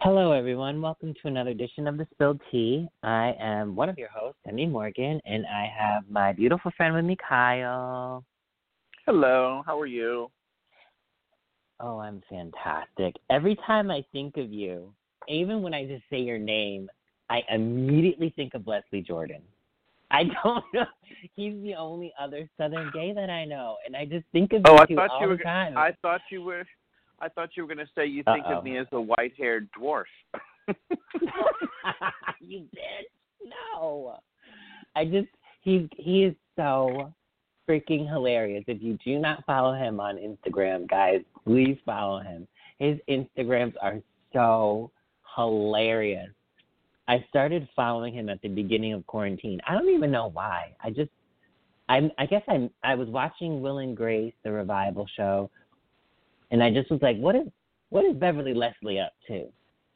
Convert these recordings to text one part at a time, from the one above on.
Hello, everyone. Welcome to another edition of the Spilled Tea. I am one of your hosts, Emmy Morgan, and I have my beautiful friend with me, Kyle. Hello, how are you? Oh, I'm fantastic. Every time I think of you, even when I just say your name, I immediately think of Leslie Jordan. I don't know. He's the only other Southern gay that I know, and I just think of Oh, you I thought all you were. the time. I thought you were. I thought you were going to say you think Uh-oh. of me as a white-haired dwarf. you did? No. I just he he is so freaking hilarious. If you do not follow him on Instagram, guys, please follow him. His Instagrams are so hilarious. I started following him at the beginning of quarantine. I don't even know why. I just I'm I guess I'm I was watching Will and Grace, the revival show, and I just was like, what is what is Beverly Leslie up to?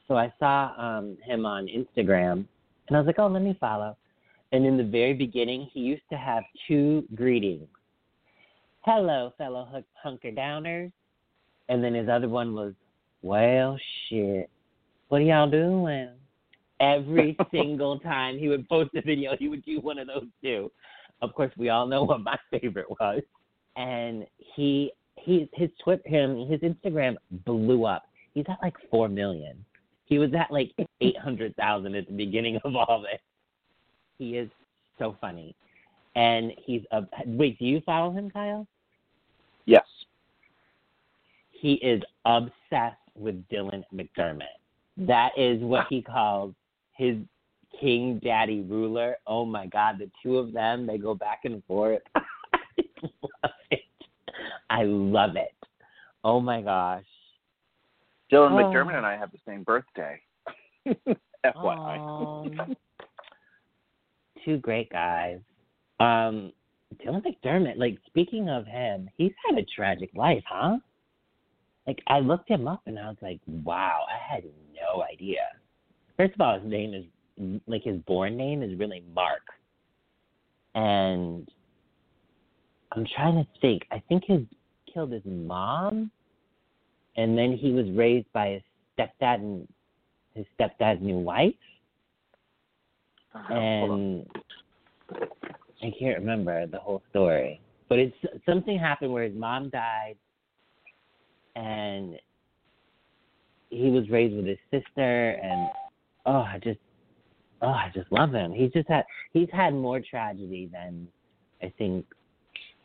So I saw um, him on Instagram, and I was like, oh, let me follow. And in the very beginning, he used to have two greetings. Hello, fellow hunk- hunker downers. And then his other one was, well, shit. What are y'all doing? Every single time he would post a video, he would do one of those two. Of course, we all know what my favorite was. And he, he, his Twitter, him, his Instagram blew up. He's at like four million. He was at like eight hundred thousand at the beginning of all this. He is so funny, and he's a. Wait, do you follow him, Kyle? Yes. He is obsessed with Dylan McDermott. That is what he calls his king daddy ruler. Oh my God, the two of them, they go back and forth. I love it. I love it. Oh my gosh. Dylan Oh. McDermott and I have the same birthday. FYI. Two great guys. Um, Dylan McDermott, like speaking of him, he's had a tragic life, huh? Like I looked him up and I was like, wow, I had no idea. First of all, his name is like his born name is really Mark. And I'm trying to think. I think his killed his mom and then he was raised by his stepdad and his stepdad's new wife. Uh-huh. And I can't remember the whole story, but it's something happened where his mom died, and he was raised with his sister, and oh, I just, oh, I just love him. He's just had he's had more tragedy than I think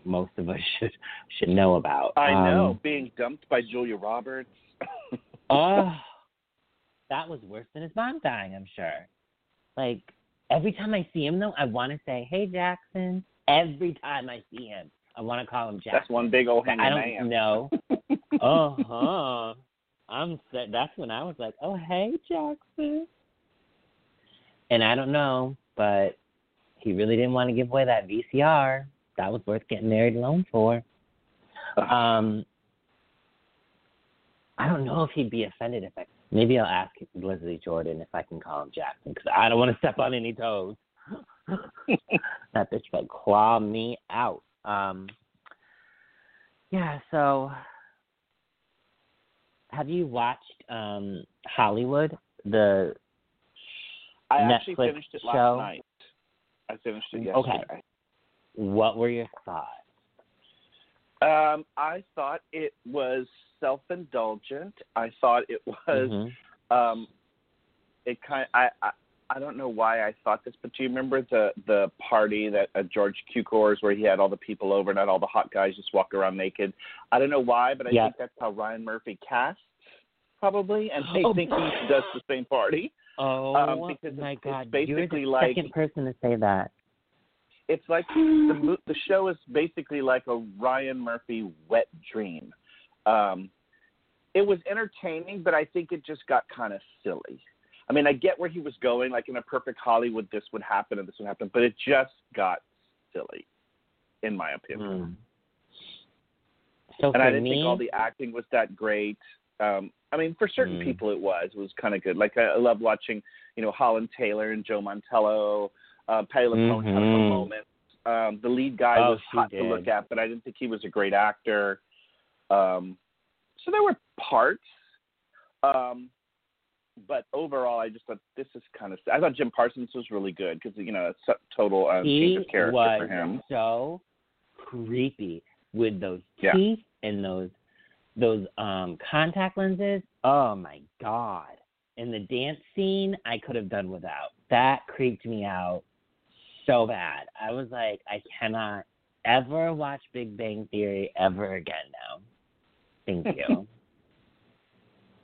most of us should should know about. I know Um, being dumped by Julia Roberts. Oh, that was worse than his mom dying, I'm sure. Like, every time I see him, though, I want to say, hey, Jackson. Every time I see him, I want to call him Jackson. That's one big old hanging I don't man. know. uh huh. I'm that's when I was like, oh, hey, Jackson. And I don't know, but he really didn't want to give away that VCR. That was worth getting married alone for. Um, I don't know if he'd be offended if I. Maybe I'll ask Leslie Jordan if I can call him Jackson because I don't want to step on any toes. that bitch might claw me out. Um, yeah. So, have you watched um Hollywood? The I actually Netflix finished it last show? night. I finished it Okay. What were your thoughts? Um, I thought it was self-indulgent. I thought it was Mhm. um, it kind I, I I don't know why I thought this, but do you remember the the party that at George Cukor's where he had all the people over and had all the hot guys just walk around naked? I don't know why, but I Yeah. think that's how Ryan Murphy casts probably, and they Oh. think he does the same party. Oh Um, because my it's- it's God! basically You're the like- second person to say that. It's like the mo- the show is basically like a Ryan Murphy wet dream. Um, it was entertaining, but I think it just got kind of silly. I mean, I get where he was going. Like in a perfect Hollywood, this would happen and this would happen, but it just got silly, in my opinion. Hmm. So and for I didn't me, think all the acting was that great. Um, I mean, for certain Mm. people, it was. It was kind of good. Like I, I love watching, you know, Holland Taylor and Joe Mantello. Uh, Patti LuPone had her moments. Um, the lead guy Oh, was hot did. to look at, but I didn't think he was a great actor. Um, so there were parts. Um, but overall, I just thought this is kind of. I thought Jim Parsons was really good because you know it's a total um, change of character was for him. so creepy with those Yeah. teeth and those those um contact lenses. Oh my god! And the dance scene, I could have done without. That creeped me out so bad. I was like, I cannot ever watch Big Bang Theory ever again now. Thank you.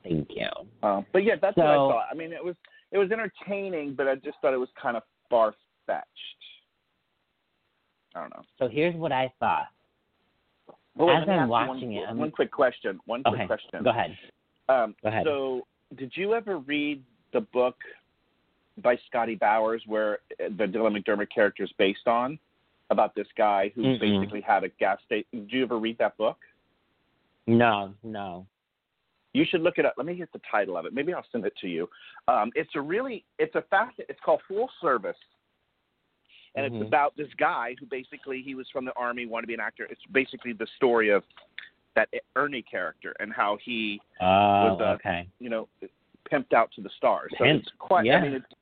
Thank you. Um, but yeah, that's what I thought. I mean, it was it was entertaining, but I just thought it was kind of far fetched. I don't know. So here's what I thought. Well, As I'm watching one, it, I'm- one quick question. One quick Okay, question. go ahead. Um, Go ahead. So, did you ever read the book by Scotty Bowers where uh, the Dylan McDermott character is based on? About this guy who Mm-mm. basically had a gas station. Did you ever read that book? No, no. You should look it up. Let me get the title of it. Maybe I'll send it to you. Um, it's a really, it's a fast. It's called Full Service, and Mhm. it's about this guy who basically he was from the army, wanted to be an actor. It's basically the story of that Ernie character and how he, Oh, Was, uh, okay. you know, pimped out to the stars. So Pimped, it's quite. yeah. I mean, it's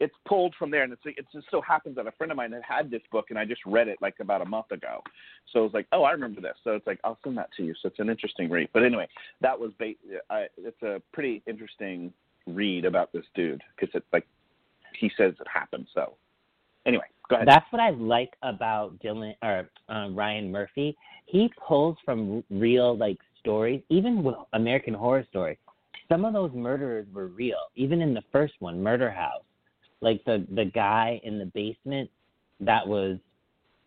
it's pulled from there, and it's it just so happens that a friend of mine had had this book, and I just read it like about a month ago. So it was like, oh, I remember this. So it's like I'll send that to you. So it's an interesting read. But anyway, that was ba- I, it's a pretty interesting read about this dude because it's like he says it happened. So anyway, go ahead. That's what I like about Dylan or uh, Ryan Murphy. He pulls from real like stories, even with American Horror Story. Some of those murderers were real. Even in the first one, Murder House, like the the guy in the basement that was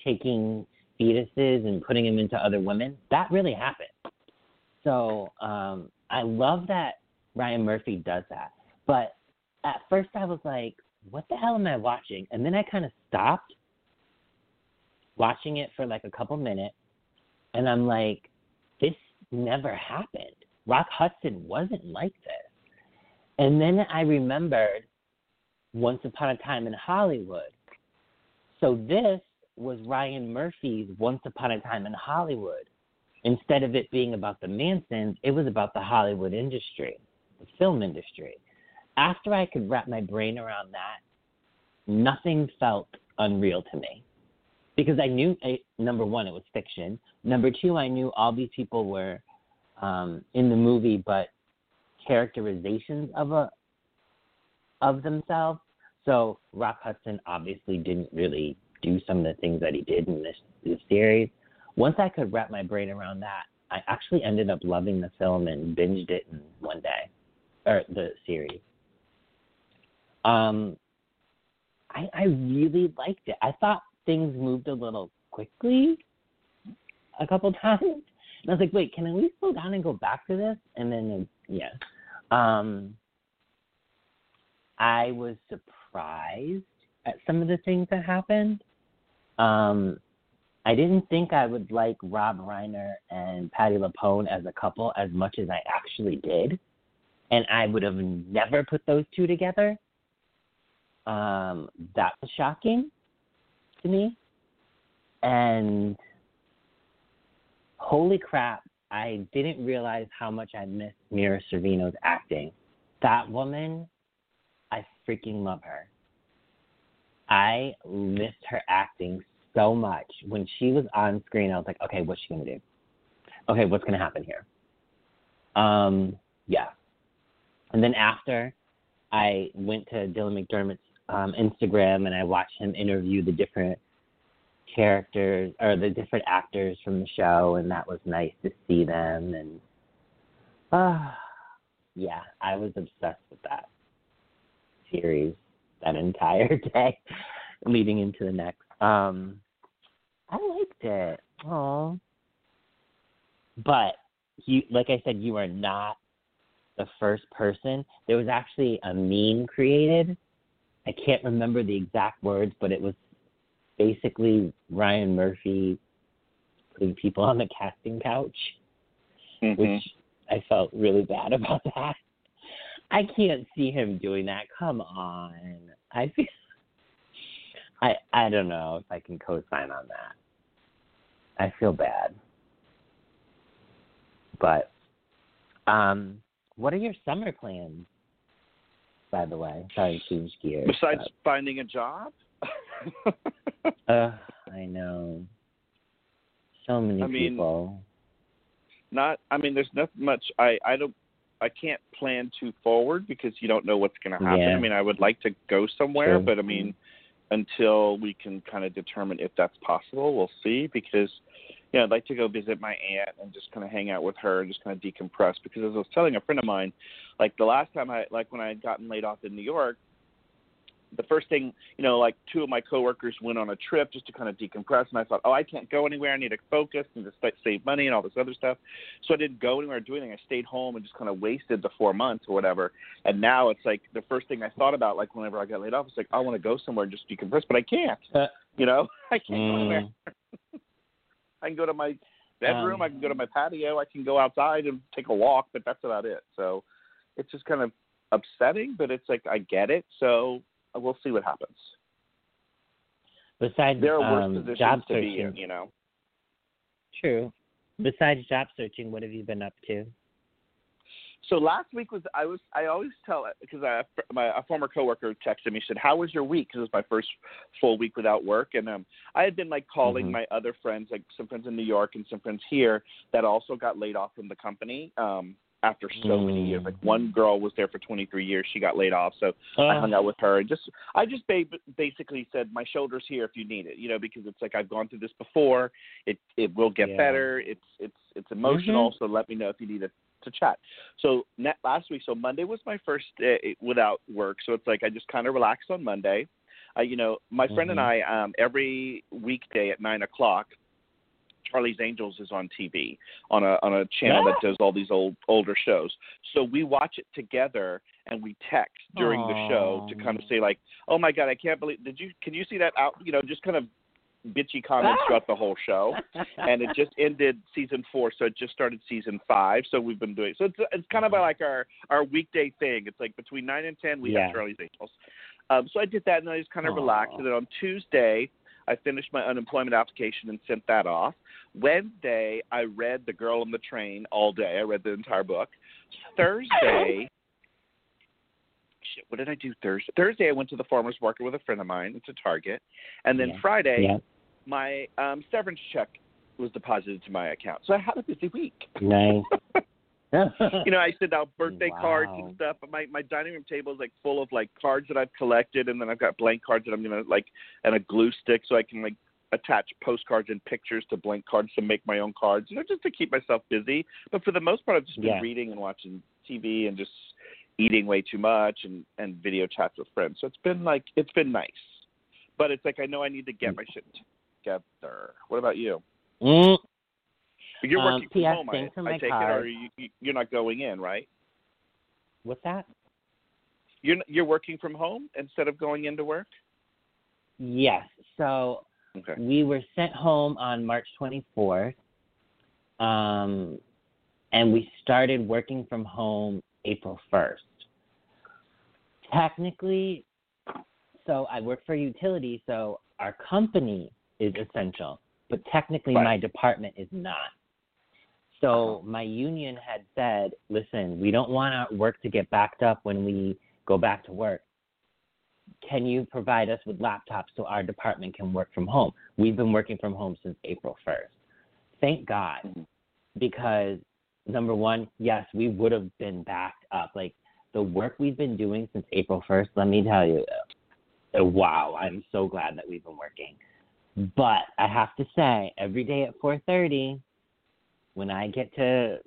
taking fetuses and putting them into other women. That really happened. So um, I love that Ryan Murphy does that. But at first I was like, what the hell am I watching? And then I kind of stopped watching it for like a couple minutes and I'm like, this never happened. Rock Hudson wasn't like this. And then I remembered Once Upon a Time in Hollywood. So this was Ryan Murphy's Once Upon a Time in Hollywood. Instead of it being about the Mansons, it was about the Hollywood industry, the film industry. After I could wrap my brain around that, nothing felt unreal to me because I knew number one, it was fiction. Number two, I knew all these people were um, in the movie, but characterizations of a of themselves. So Rock Hudson obviously didn't really do some of the things that he did in this, this series. Once I could wrap my brain around that, I actually ended up loving the film and binged it in one day, or the series. Um, I, I really liked it. I thought things moved a little quickly a couple times. And I was like, wait, can we slow down and go back to this? And then, yeah. Um, I was surprised at some of the things that happened. Um, I didn't think I would like Rob Reiner and Patti LuPone as a couple as much as I actually did. And I would have never put those two together. Um, that was shocking to me. And holy crap, I didn't realize how much I missed Mira Sorvino's acting. That woman, freaking love her. I missed her acting so much. When she was on screen, I was like, okay, what's she gonna do? Okay, what's gonna happen here? Um, yeah. And then after, I went to Dylan McDermott's um, Instagram and I watched him interview the different characters or the different actors from the show, and that was nice to see them. And uh, yeah, I was obsessed with that series that entire day, leading into the next. Um, I liked it. Oh, but you, like I said, you are not the first person. There was actually a meme created. I can't remember the exact words, but it was basically Ryan Murphy putting people on the casting couch, Mhm. which I felt really bad about that. I can't see him doing that. Come on. I feel I I don't know if I can co-sign on that. I feel bad. But um what are your summer plans? By the way, sorry to change gears. Besides finding a job. uh, I know. So many I mean, people. not i mean there's not much i i don't i can't plan too forward because you don't know what's going to happen Yeah. i mean i would like to go somewhere True. but i mean until we can kind of determine if that's possible we'll see because you know i'd like to go visit my aunt and just kind of hang out with her and just kind of decompress because as i was telling a friend of mine like the last time i like when i had gotten laid off in new york the first thing, you know, like two of my coworkers went on a trip just to kind of decompress, and I thought, oh, I can't go anywhere. I need to focus and just like, save money and all this other stuff. So I didn't go anywhere or do anything. I stayed home and just kind of wasted the four months or whatever. And now it's like the first thing I thought about, like whenever I got laid off, was like I want to go somewhere and just decompress, but I can't. Uh, You know, I can't go anywhere. mm, I can go to my bedroom, Um, I can go to my patio, I can go outside and take a walk, but that's about it. So it's just kind of upsetting, but it's like I get it. So we'll see what happens. besides There are worse um, positions job to searching, be in, you know. true. Besides job searching, what have you been up to? So last week was I was I always tell it because I my a former coworker texted me said how was your week because it was my first full week without work and um I had been like calling Mhm. my other friends like some friends in New York and some friends here that also got laid off from the company um after so many years Mm. like one girl was there for 23 years she got laid off so I Uh, hung out with her and just I just ba- basically said my shoulders here if you need it, you know, because it's like I've gone through this before. It it will get Yeah. better. It's it's it's emotional. So let me know if you need to to chat. So net, last week, so Monday was my first day without work. So it's like I just kind of relaxed on Monday. Uh, you know, my friend and I um, every weekday at nine o'clock. Charlie's Angels is on TV on a on a channel that does all these old older shows. So we watch it together and we text during the show to kind of say like, "Oh my God, I can't believe! Did you can you see that out? You know, just kind of bitchy comments throughout the whole show." and it just ended season four, so it just started season five. So we've been doing so it's it's kind of like our our weekday thing. It's like between nine and ten we Yeah. have Charlie's Angels. Um, so I did that, and I just kind of Aw. relaxed. And then on Tuesday, I finished my unemployment application and sent that off. Wednesday, I read The Girl on the Train all day. I read the entire book. Thursday, shit, what did I do Thursday? Thursday, I went to the farmer's market with a friend of mine. It's a Target. And then Yeah. Friday, yeah, my um, severance check was deposited to my account. So I had a busy week. nice. you know, I send out birthday cards and stuff, but my my dining room table is like full of like cards that I've collected, and then I've got blank cards that I'm gonna like and a glue stick so I can like attach postcards and pictures to blank cards to make my own cards, you know, just to keep myself busy. But for the most part, I've just been Yeah. reading and watching TV and just eating way too much and and video chats with friends. So it's been like it's been nice, but it's like I know I need to get my shit together. What about you? Mm, You're Um, working from home, I, for I my take it, or you, you- you're not going in, right? what's that? You're you're working from home instead of going into work. Yes. So Okay. we were sent home on March 24th, um, and we started working from home April 1st. Technically, so I work for a utility, so our company is essential, but technically Right. my department is not. So my union had said, listen, we don't want our work to get backed up when we go back to work can you provide us with laptops so our department can work from home? We've been working from home since April 1st. Thank God, because number one, yes, we would have been backed up. Like the work we've been doing since April 1st, let me tell you, uh, wow, I'm so glad that we've been working. But I have to say, every day at 4:30, when I get to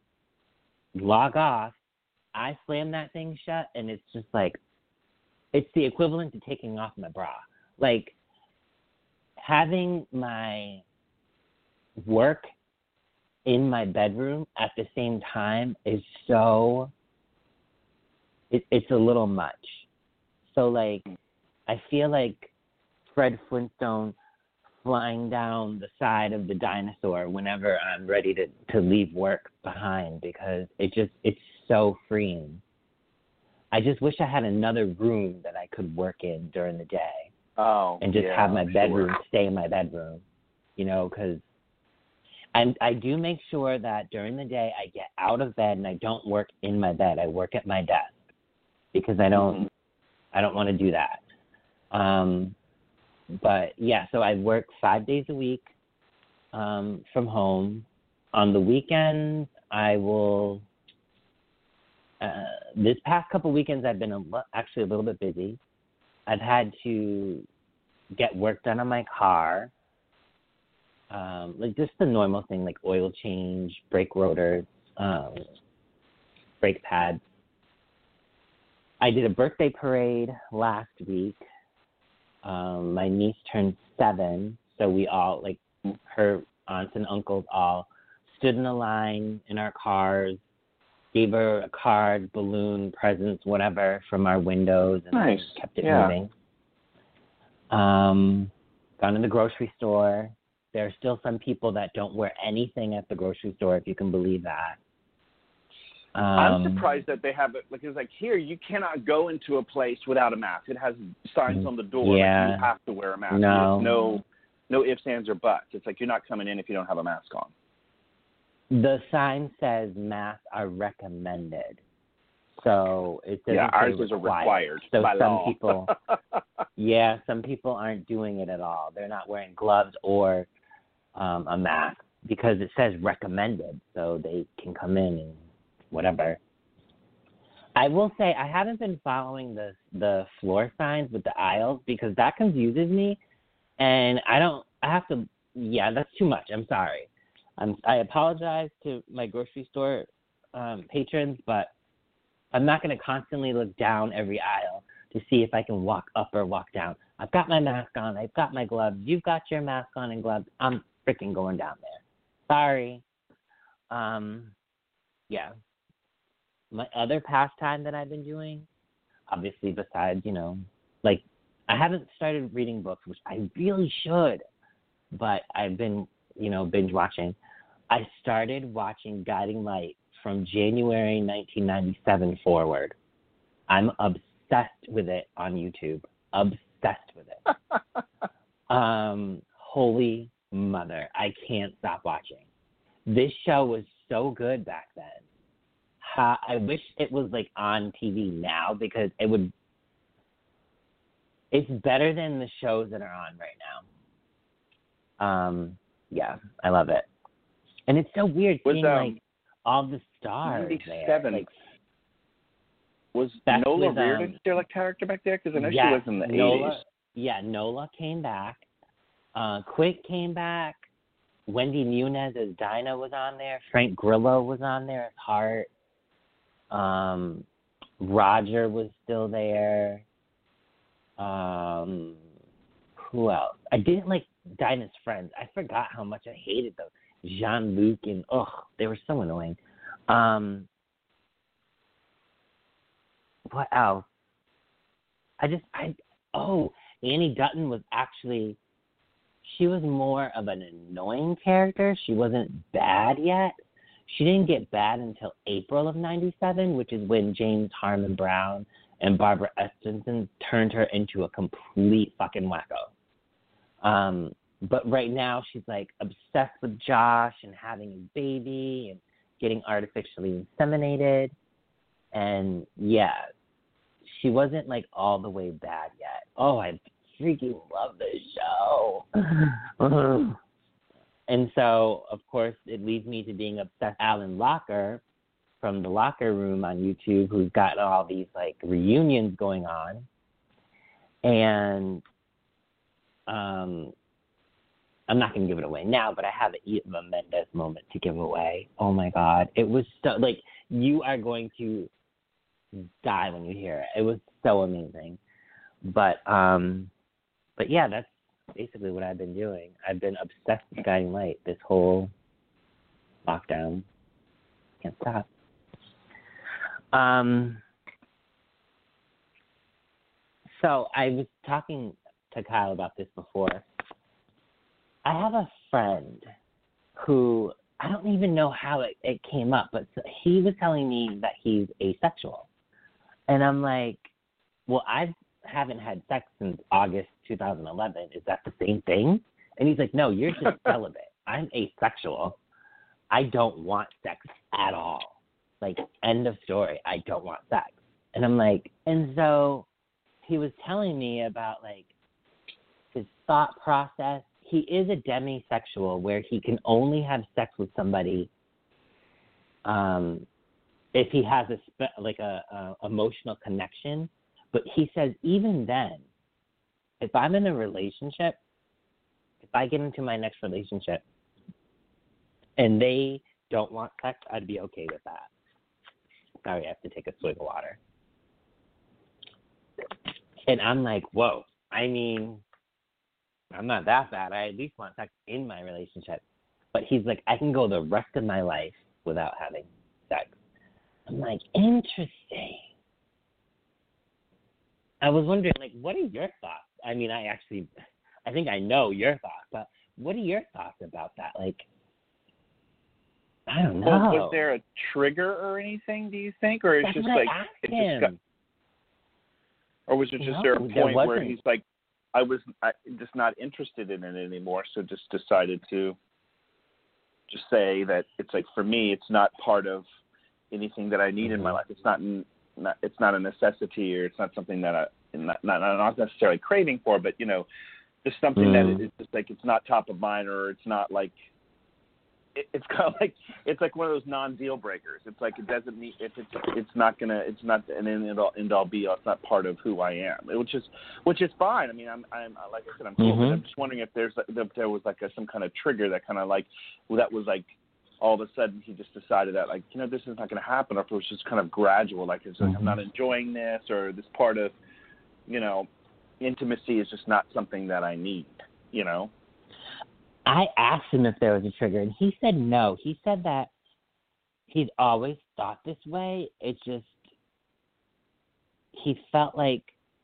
log off, I slam that thing shut, and it's just like, it's the equivalent to taking off my bra. Like having my work in my bedroom at the same time is so it, it's a little much. So like I feel like Fred Flintstone flying down the side of the dinosaur whenever I'm ready to to leave work behind because it just it's so freeing. I just wish I had another room that I could work in during the day Oh, and just yeah, have my bedroom sure. stay in my bedroom, you know, because and I do make sure that during the day I get out of bed and I don't work in my bed. I work at my desk because I don't Mhm. I don't want to do that. Um, but yeah, so I work five days a week um, from home. On the weekends, I will. Uh, this past couple weekends, I've been a lo- actually a little bit busy. I've had to get work done on my car, um, like just the normal thing, like oil change, brake rotors, um, brake pads. I did a birthday parade last week. Um, my niece turned seven, so we all like her aunts and uncles all stood in a line in our cars, gave her a card, balloon, presents, whatever from our windows, and Nice. kept it Yeah. moving. Um, gone to the grocery store. There are still some people that don't wear anything at the grocery store, if you can believe that. Um, I'm surprised that they have it because, like here, you cannot go into a place without a mask. It has signs on the door Yeah. like you have to wear a mask. No. There's no, no ifs, ands, or buts. It's like you're not coming in if you don't have a mask on. The sign says masks are recommended. So it doesn't yeah, ours is a required So some law. people, yeah, some people aren't doing it at all. They're not wearing gloves or um, a mask because it says recommended, so they can come in and whatever. I will say I haven't been following the the floor signs with the aisles because that confuses me, and I don't. I have to. Yeah, that's too much. I'm sorry. I'm. I apologize to my grocery store um, patrons, but I'm not going to constantly look down every aisle to see if I can walk up or walk down. I've got my mask on. I've got my gloves. You've got your mask on and gloves. I'm freaking going down there. Sorry. Um, yeah. My other pastime that I've been doing, obviously, besides, you know, like I haven't started reading books, which I really should, but I've been, you know, binge watching. I started watching Guiding Light from January 1997 forward. I'm obsessed with it on YouTube. Obsessed with it. um, holy mother, I can't stop watching. This show was so good back then. Ha, I wish it was like on TV now because it would. It's better than the shows that are on right now. Um, yeah, I love it, and it's so weird Was, seeing um, like all the stars there. 97. Like, Was That's Nola with, Reardon um, still a character back there? Because I know yes, she was in the Nola, 80s. Yeah, Nola came back. Uh, Quick came back. Wendy Moniz as Dinah was on there. Frank Grillo was on there as Hart. Um, Roger was still there. Um, who else? I didn't like Dinah's friends. I forgot how much I hated them. Jean Luc and ugh, they were so annoying. Um, what else? I just I oh Annie Dutton was actually she was more of an annoying character. She wasn't bad yet. She didn't get bad until April of '97, which is when James Harmon Brown and Barbara Esensten turned her into a complete fucking wacko. Um, but right now she's like obsessed with Josh and having a baby and getting artificially inseminated. And yeah, she wasn't like all the way bad yet. Oh, I freaking love this show. and so, of course, it leads me to being obsessed Alan Locher, from the locker room on YouTube who's got all these like reunions going on, and um, I'm not going to give it away now, but I have a Mendes moment to give away. Oh my God, it was so like you are going to die when you hear it. It was so amazing, but um, but yeah, that's basically what I've been doing. I've been obsessed with Guiding Light this whole lockdown. Can't stop. Um, so I was talking to Kyle about this before. I have a friend who I don't even know how it, it came up, but he was telling me that he's asexual. And I'm like, well, I haven't had sex since August 2011. Is that the same thing? And he's like, no, you're just celibate. I'm asexual. I don't want sex at all. Like, end of story. I don't want sex. And I'm like, and so he was telling me about like his thought process. He is a demisexual where he can only have sex with somebody um, if he has a spe- like a, a emotional connection. But he says even then, if I'm in a relationship, if I get into my next relationship and they don't want sex, I'd be okay with that. Sorry, I have to take a swig of water. And I'm like, whoa. I mean, I'm not that bad. I at least want sex in my relationship. But he's like, I can go the rest of my life without having sex. I'm like, interesting. I was wondering, like, what are your thoughts? I mean, I actually, I think I know your thoughts, but what are your thoughts about that? Like, I don't know. Well, was there a trigger or anything? Do you think, or it's That's just like it just got, or was it just No, there a there point where he's like, I was I, just not interested in it anymore, so just decided to just say that it's like for me, it's not part of anything that I need in my Mm-hmm. life. It's not, n- not it's not a necessity, or it's not something that I not not, not necessarily craving for, but you know, just something Mm. it's just like it's not top of mind, or it's not like it, it's kind of like it's like one of those non-deal breakers. It's like it doesn't need if it's it's not gonna it's not an end all end all be all. It's not part of who I am, it, which is which is fine. I mean, I'm I'm like I said, I'm cool. Mhm. I'm just wondering if there's if there was like a, some kind of trigger that kind of like that was like all of a sudden he just decided that like you know this is not going to happen, or if it was just kind of gradual. Like it's like I'm not mm-hmm. enjoying this, or this part of you know intimacy is just not something that I need. You know. I asked him if there was a trigger, and he said no. He said that he'd always thought this way. It just he felt like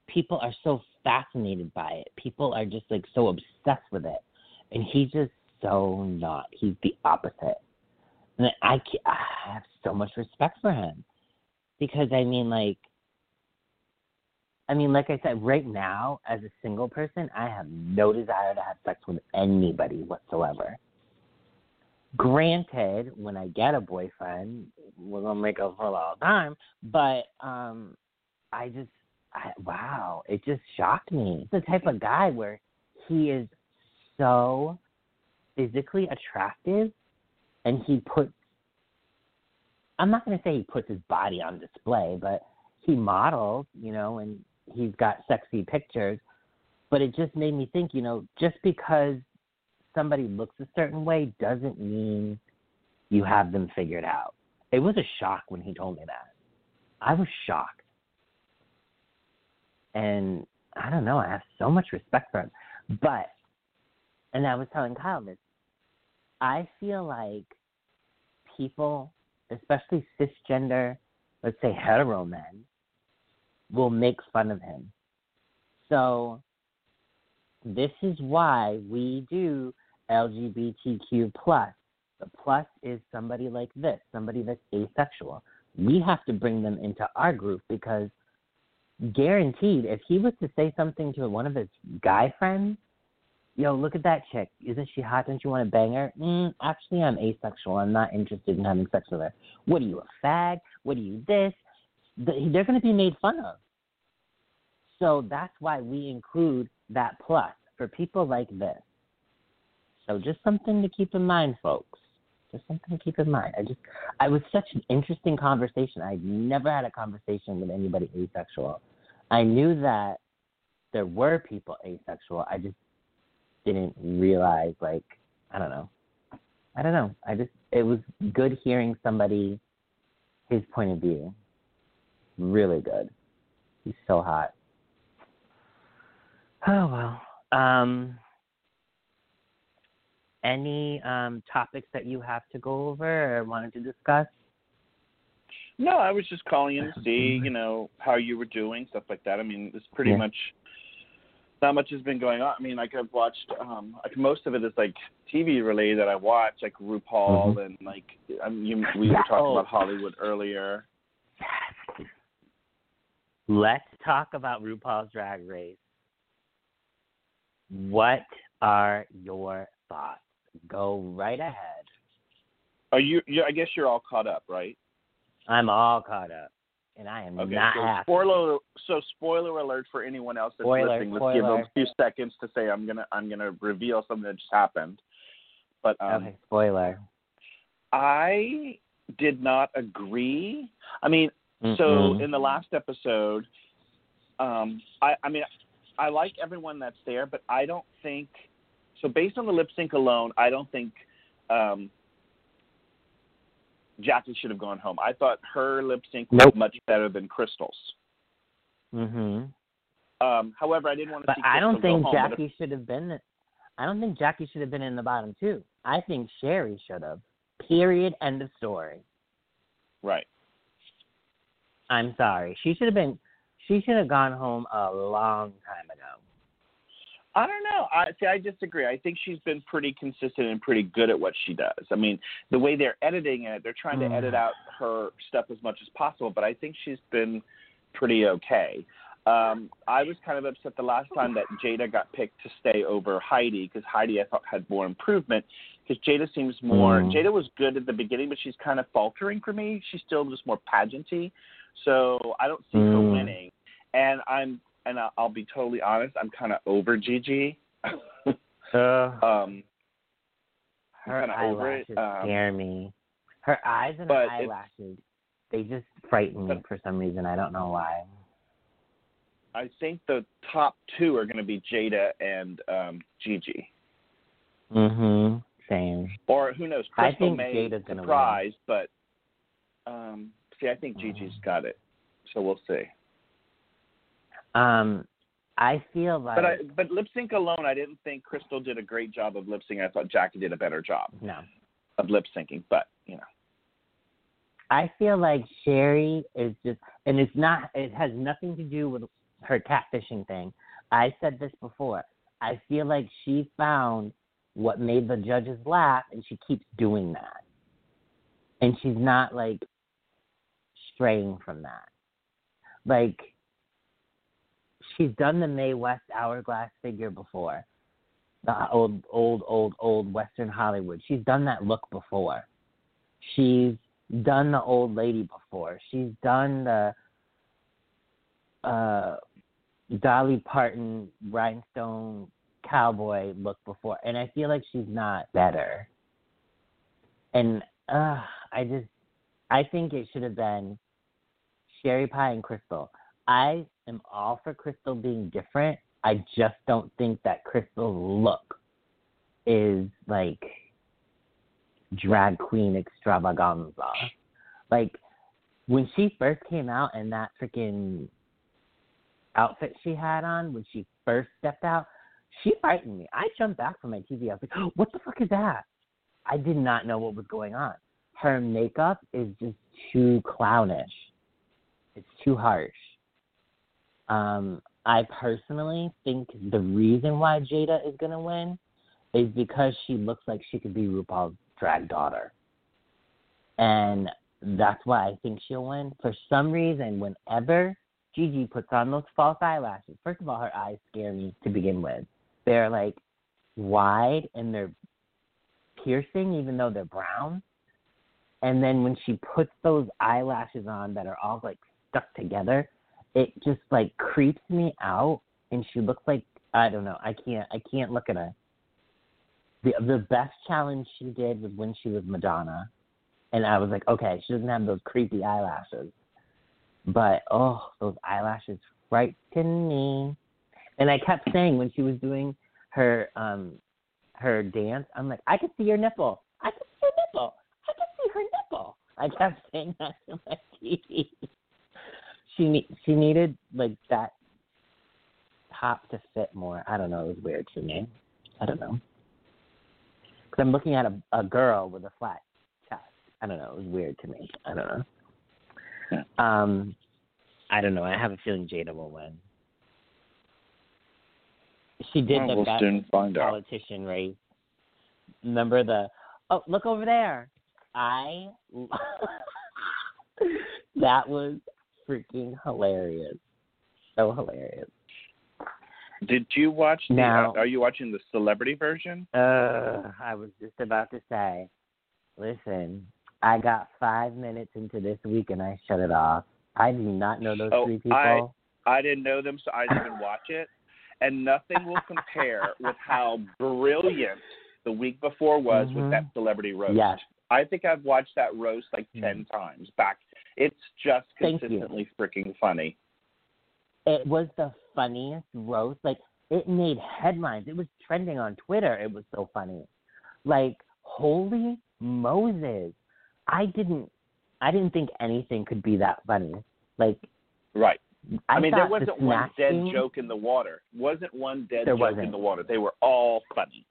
people are so fascinated by it. People are just like so obsessed with it, and he's just so not. He's the opposite, and I I have so much respect for him because I mean like. I mean, like I said, right now, as a single person, I have no desire to have sex with anybody whatsoever. Granted, when I get a boyfriend, we're gonna make up for a long time. But um, I just, I, wow, it just shocked me. The type of guy where he is so physically attractive, and he puts. I'm not gonna say he puts his body on display, but he models, you know, and he's got sexy pictures. But it just made me think, you know, just because somebody looks a certain way doesn't mean you have them figured out. It was a shock when he told me that. I was shocked. And I don't know, I have so much respect for him. But, and I was telling Kyle this, I feel like people, especially cisgender, let's say hetero men, will make fun of him. So this is why we do LGBTQ plus. The plus is somebody like this, somebody that's asexual. We have to bring them into our group because guaranteed, if he was to say something to one of his guy friends, yo, look at that chick. Isn't she hot? Don't you want to bang her? Mm, actually, I'm asexual. I'm not interested in having sex with her. What are you, a fag? What are you, this? They're going to be made fun of. So that's why we include that plus for people like this. So just something to keep in mind, folks. Just something to keep in mind. I just, I was such an interesting conversation. I'd never had a conversation with anybody asexual. I knew that there were people asexual. I just didn't realize, like, I don't know. I don't know. I just, it was good hearing somebody, his point of view. Really good. He's so hot. Oh well. Um, any um, topics that you have to go over or wanted to discuss? No, I was just calling in to see, you know, how you were doing, stuff like that. I mean, it's pretty Yeah. much not much has been going on. I mean, like I've watched, um, like most of it is like TV related that I watch, like RuPaul Mhm. and like I mean, you, we were talking Oh. about Hollywood earlier. Let's talk about RuPaul's Drag Race. What are your thoughts? Go right ahead. Are you? you I guess you're all caught up, right? I'm all caught up, and I am Okay. not so happy. spoiler. So spoiler alert for anyone else that's Spoiler, listening. Let's give them a few seconds to say I'm gonna I'm gonna reveal something that just happened. But um, okay, spoiler. I did not agree. I mean, so Mm-mm. in the last episode, um, I, I mean, I like everyone that's there, but I don't think so. Based on the lip sync alone, I don't think um, Jackie should have gone home. I thought her lip sync was Nope. much better than Crystal's. Mhm. Um, however, I didn't want to But see. I don't think home, if- Jackie should have been. I don't think Jackie should have been in the bottom two. I think Sherry should have. Period. End of story. right. I'm sorry. She should have been. She should have gone home a long time ago. I don't know. I see. I disagree. I think she's been pretty consistent and pretty good at what she does. I mean, the way they're editing it, they're trying to Mm. edit out her stuff as much as possible. But I think she's been pretty okay. Um, I was kind of upset the last time that Jaida got picked to stay over Heidi because Heidi I thought had more improvement. Because Jaida seems more. Mm. Jaida was good at the beginning, but she's kind of faltering for me. She's still just more pageanty. So I don't see her Mm. winning. And I'm and I'll, I'll be totally honest. I'm kind of over Gigi. um, Her kinda it, eyelashes um, scare me. Her eyes and but her eyelashes, they just frighten me for some reason. I don't know why. I think the top two are going to be Jaida and um, Gigi. Mhm. Same. Or who knows? I Crystal think may Jaida's gonna surprise, but um, see, I think Gigi's Mm. got it. So we'll see. Um, I feel like But I, but lip sync alone, I didn't think Crystal did a great job of lip syncing. I thought Jackie did a better job no. of lip syncing. But you know, I feel like Sherry is just, and it's not. It has nothing to do with her catfishing thing. I said this before. I feel like she found what made the judges laugh, and she keeps doing that. And she's not like straying from that. Like she's done the Mae West hourglass figure before, the old, old, old, old Western Hollywood. She's done that look before. She's done the old lady before. She's done the uh Dolly Parton rhinestone cowboy look before and I feel like she's not better. And uh I just I think it should have been Sherry Pie and Crystal. I am all for Crystal being different. I just don't think that Crystal's look is like drag queen extravaganza. Like when she first came out and that freaking outfit she had on when she first stepped out, she frightened me. I jumped back from my TV. I was like, "What the fuck is that?" I did not know what was going on. Her makeup is just too clownish. It's too harsh. Um, I personally think the reason why Jaida is gonna win is because she looks like she could be RuPaul's drag daughter. And that's why I think she'll win. For some reason, whenever Gigi puts on those false eyelashes, first of all, her eyes scare me to begin with. They're like wide and they're piercing, even though they're brown. And then when she puts those eyelashes on that are all like stuck together, it just like creeps me out. And she looks like I don't know. I can't. I can't look at her. the the best challenge she did was when she was Madonna, and I was like, okay, she doesn't have those creepy eyelashes, but oh, those eyelashes frighten me. And I kept saying when she was doing her um her dance, I'm like, I can see your nipple. I can see your nipple. I can see her nipple. I kept saying that to my TV. She ne- she needed like that top to fit more. I don't know. It was weird to me. I don't know. Because I'm looking at a, a girl with a flat chest. I don't know. It was weird to me. I don't know. Um, I don't know. I have a feeling Jaida will win. She did Well, the we'll best find out. politician race. Remember the oh look over there. I that was freaking hilarious. So hilarious. Did you watch the? Now- are you watching the celebrity version? Uh, I was just about to say, listen, I got five minutes into this week and I shut it off. I do not know those Oh, three people. I- I didn't know them, so I didn't even watch it. And nothing will compare with how brilliant the week before was with Mhm. that celebrity roast. Yes. I think I've watched that roast like Mhm. ten times back. It's just consistently freaking funny. it was the funniest roast. Like it made headlines. It was trending on Twitter. It was so funny. Like holy Moses, I didn't, I didn't think anything could be that funny. Like Right. I, I, mean, there wasn't one dead Game- joke in the water. Wasn't one dead joke wasn't. in the water. They were all funny.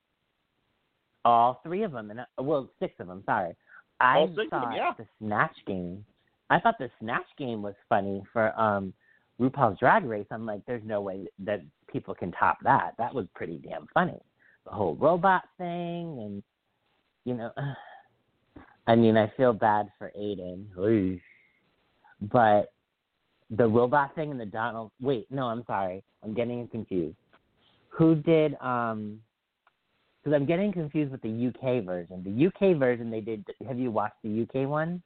All three of them, and I, well, six of them. Sorry, I All six of thought them, yeah. the Snatch Game. I thought the Snatch Game was funny for um RuPaul's Drag Race. I'm like, there's no way that people can top that. That was pretty damn funny. The whole robot thing, and you know, I mean, I feel bad for Aiden, but the robot thing and the Donald. Wait, no, I'm sorry, I'm getting confused. Who did um? because I'm getting confused with the UK version. The UK version they did. Have you watched the UK one?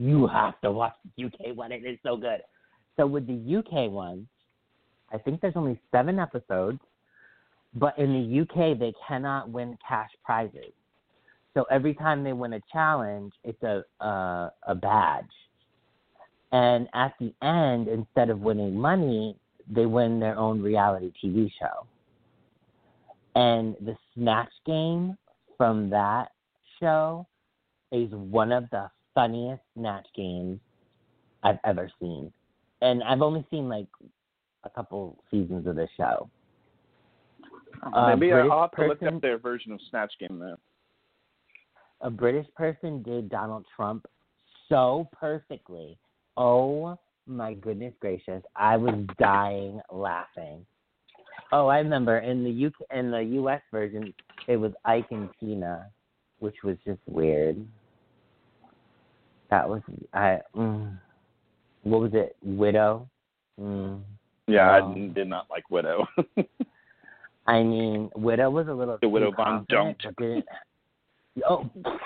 You have to watch the UK one. It is so good. So with the UK one, I think there's only seven episodes, but in the UK they cannot win cash prizes. So every time they win a challenge, it's a a, a badge. And at the end, instead of winning money, they win their own reality TV show. And the Snatch Game from that show is one of the funniest Snatch games I've ever seen. And I've only seen like a couple seasons of this show. Uh, Maybe British I'll have to look person- up their version of Snatch Game then. a British person did Donald Trump so perfectly. Oh my goodness gracious. I was dying laughing. Oh, I remember in the UK in the US version it was Ike and Tina, which was just weird. That was I mm, what was it? Widow? Mm. Yeah. I did not like Widow. I mean, Widow was a little The Widow Von'Du. Oh, oh,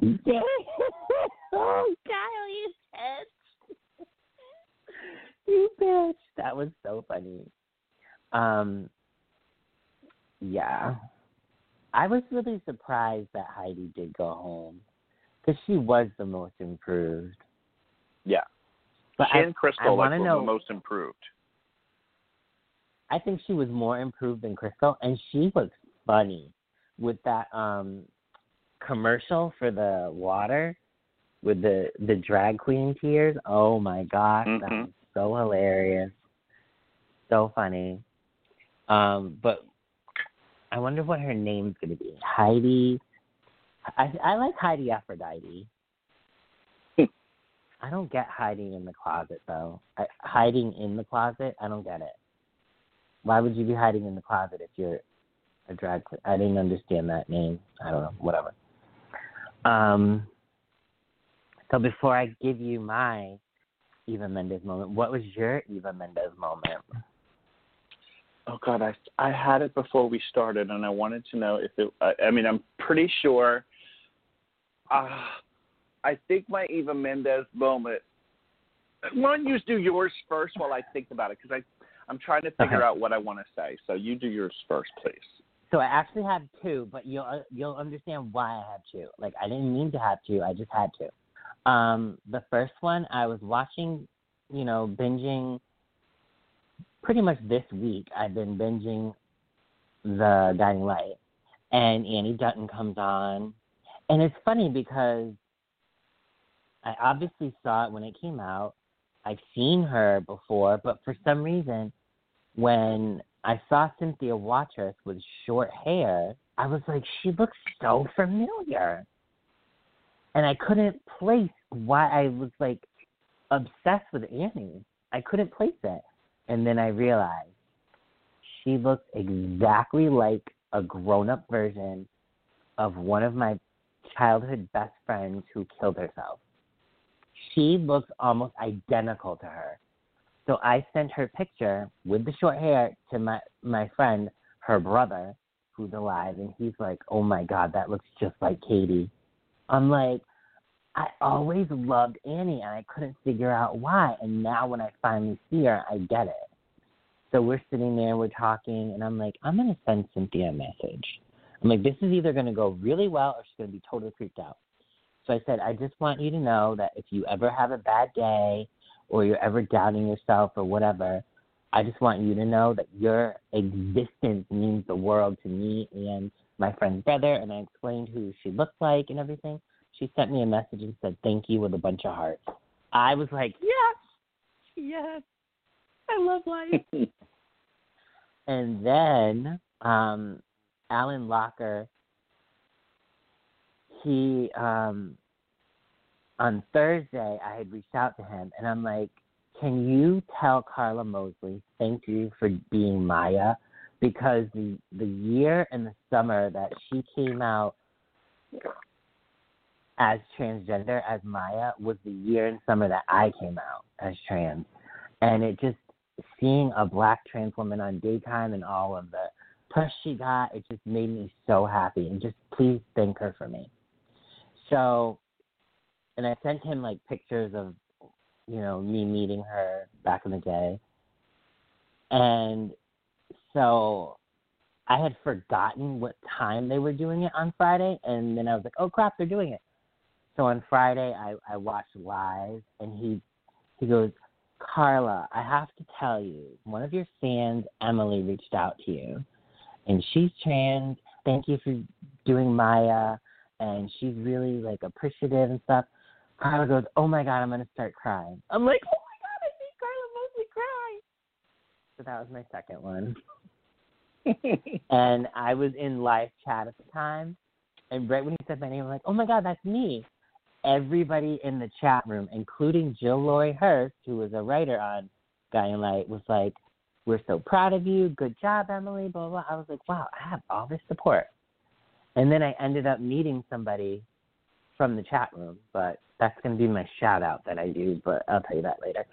Kyle, you bitch! you bitch! That was so funny. Um, yeah, I was really surprised that Heidi did go home because she was the most improved. yeah. But she I, and I Crystal like wanna were know- the most improved. I think she was more improved than Crystal, and she was funny with that um commercial for the water with the the drag queen tears. Oh my gosh, that Mhm. was so hilarious, so funny. Um, but I wonder what her name's gonna be. Heidi. I I like Heidi Aphrodite. I don't get hiding in the closet though. I, hiding in the closet, I don't get it. Why would you be hiding in the closet if you're a drag queen? I didn't understand that name. I don't know. Whatever. Um. So before I give you my Eva Mendes moment, what was your Eva Mendes moment? Oh God, I I had it before we started, and I wanted to know if it. I, I mean, I'm pretty sure. Uh, I think my Eva Mendes moment. Why don't you do yours first while I think about it? Because I I'm trying to figure Okay. out what I want to say. So you do yours first, please. So I actually have two, but you'll uh, you'll understand why I have two. Like I didn't mean to have two, I just had to. Um, the first one I was watching, you know, binging. Pretty much this week, I've been binging the Guiding Light, and Annie Dutton comes on, and it's funny because I obviously saw it when it came out. I've seen her before, but for some reason, when I saw Cynthia Watros with short hair, I was like, she looks so familiar. And I couldn't place why I was like obsessed with Annie. I couldn't place it. And then I realized she looks exactly like a grown up version of one of my childhood best friends who killed herself. She looks almost identical to her. So I sent her picture with the short hair to my my friend, her brother, who's alive, and he's like, "Oh my God, that looks just like Katie." I'm like, I always loved Annie, and I couldn't figure out why. And now when I finally see her, I get it. So we're sitting there, we're talking, and I'm like, I'm gonna send Cynthia a message. I'm like, this is either gonna go really well or she's gonna be totally freaked out. So I said, I just want you to know that if you ever have a bad day or you're ever doubting yourself or whatever, I just want you to know that your existence means the world to me and my friend's brother. And I explained who she looked like and everything. She sent me a message and said, Thank you with a bunch of hearts. I was like, Yes, yes, I love life. and then um, Alan Locher, he um, on Thursday, I had reached out to him and I'm like, can you tell Carla Mosley thank you for being Maya? Because the the year and the summer that she came out as transgender as Maya was the year and summer that I came out as trans. And it just seeing a black trans woman on daytime and all of the push she got, it just made me so happy. And just please thank her for me. So and I sent him like pictures of, you know, me meeting her back in the day. And so I had forgotten what time they were doing it on Friday, and then I was like, "Oh crap, they're doing it!" So on Friday, I I watched live, and he he goes, "Carla, I have to tell you, one of your fans, Emily, reached out to you, and she's trans. Thank you for doing Maya, and she's really like appreciative and stuff." Carla goes, "Oh my god, I'm gonna start crying." I'm like, "Oh my god, I made Carla Mosley cry." So that was my second one. and I was in live chat at the time, and right when he said my name, I'm like, "Oh my god, that's me!" Everybody in the chat room, including Jill Lorie Hurst, who was a writer on Guiding Light, was like, "We're so proud of you. Good job, Emily." Blah blah. I was like, "Wow, I have all this support." And then I ended up meeting somebody from the chat room, but that's going to be my shout out that I do, but I'll tell you that later.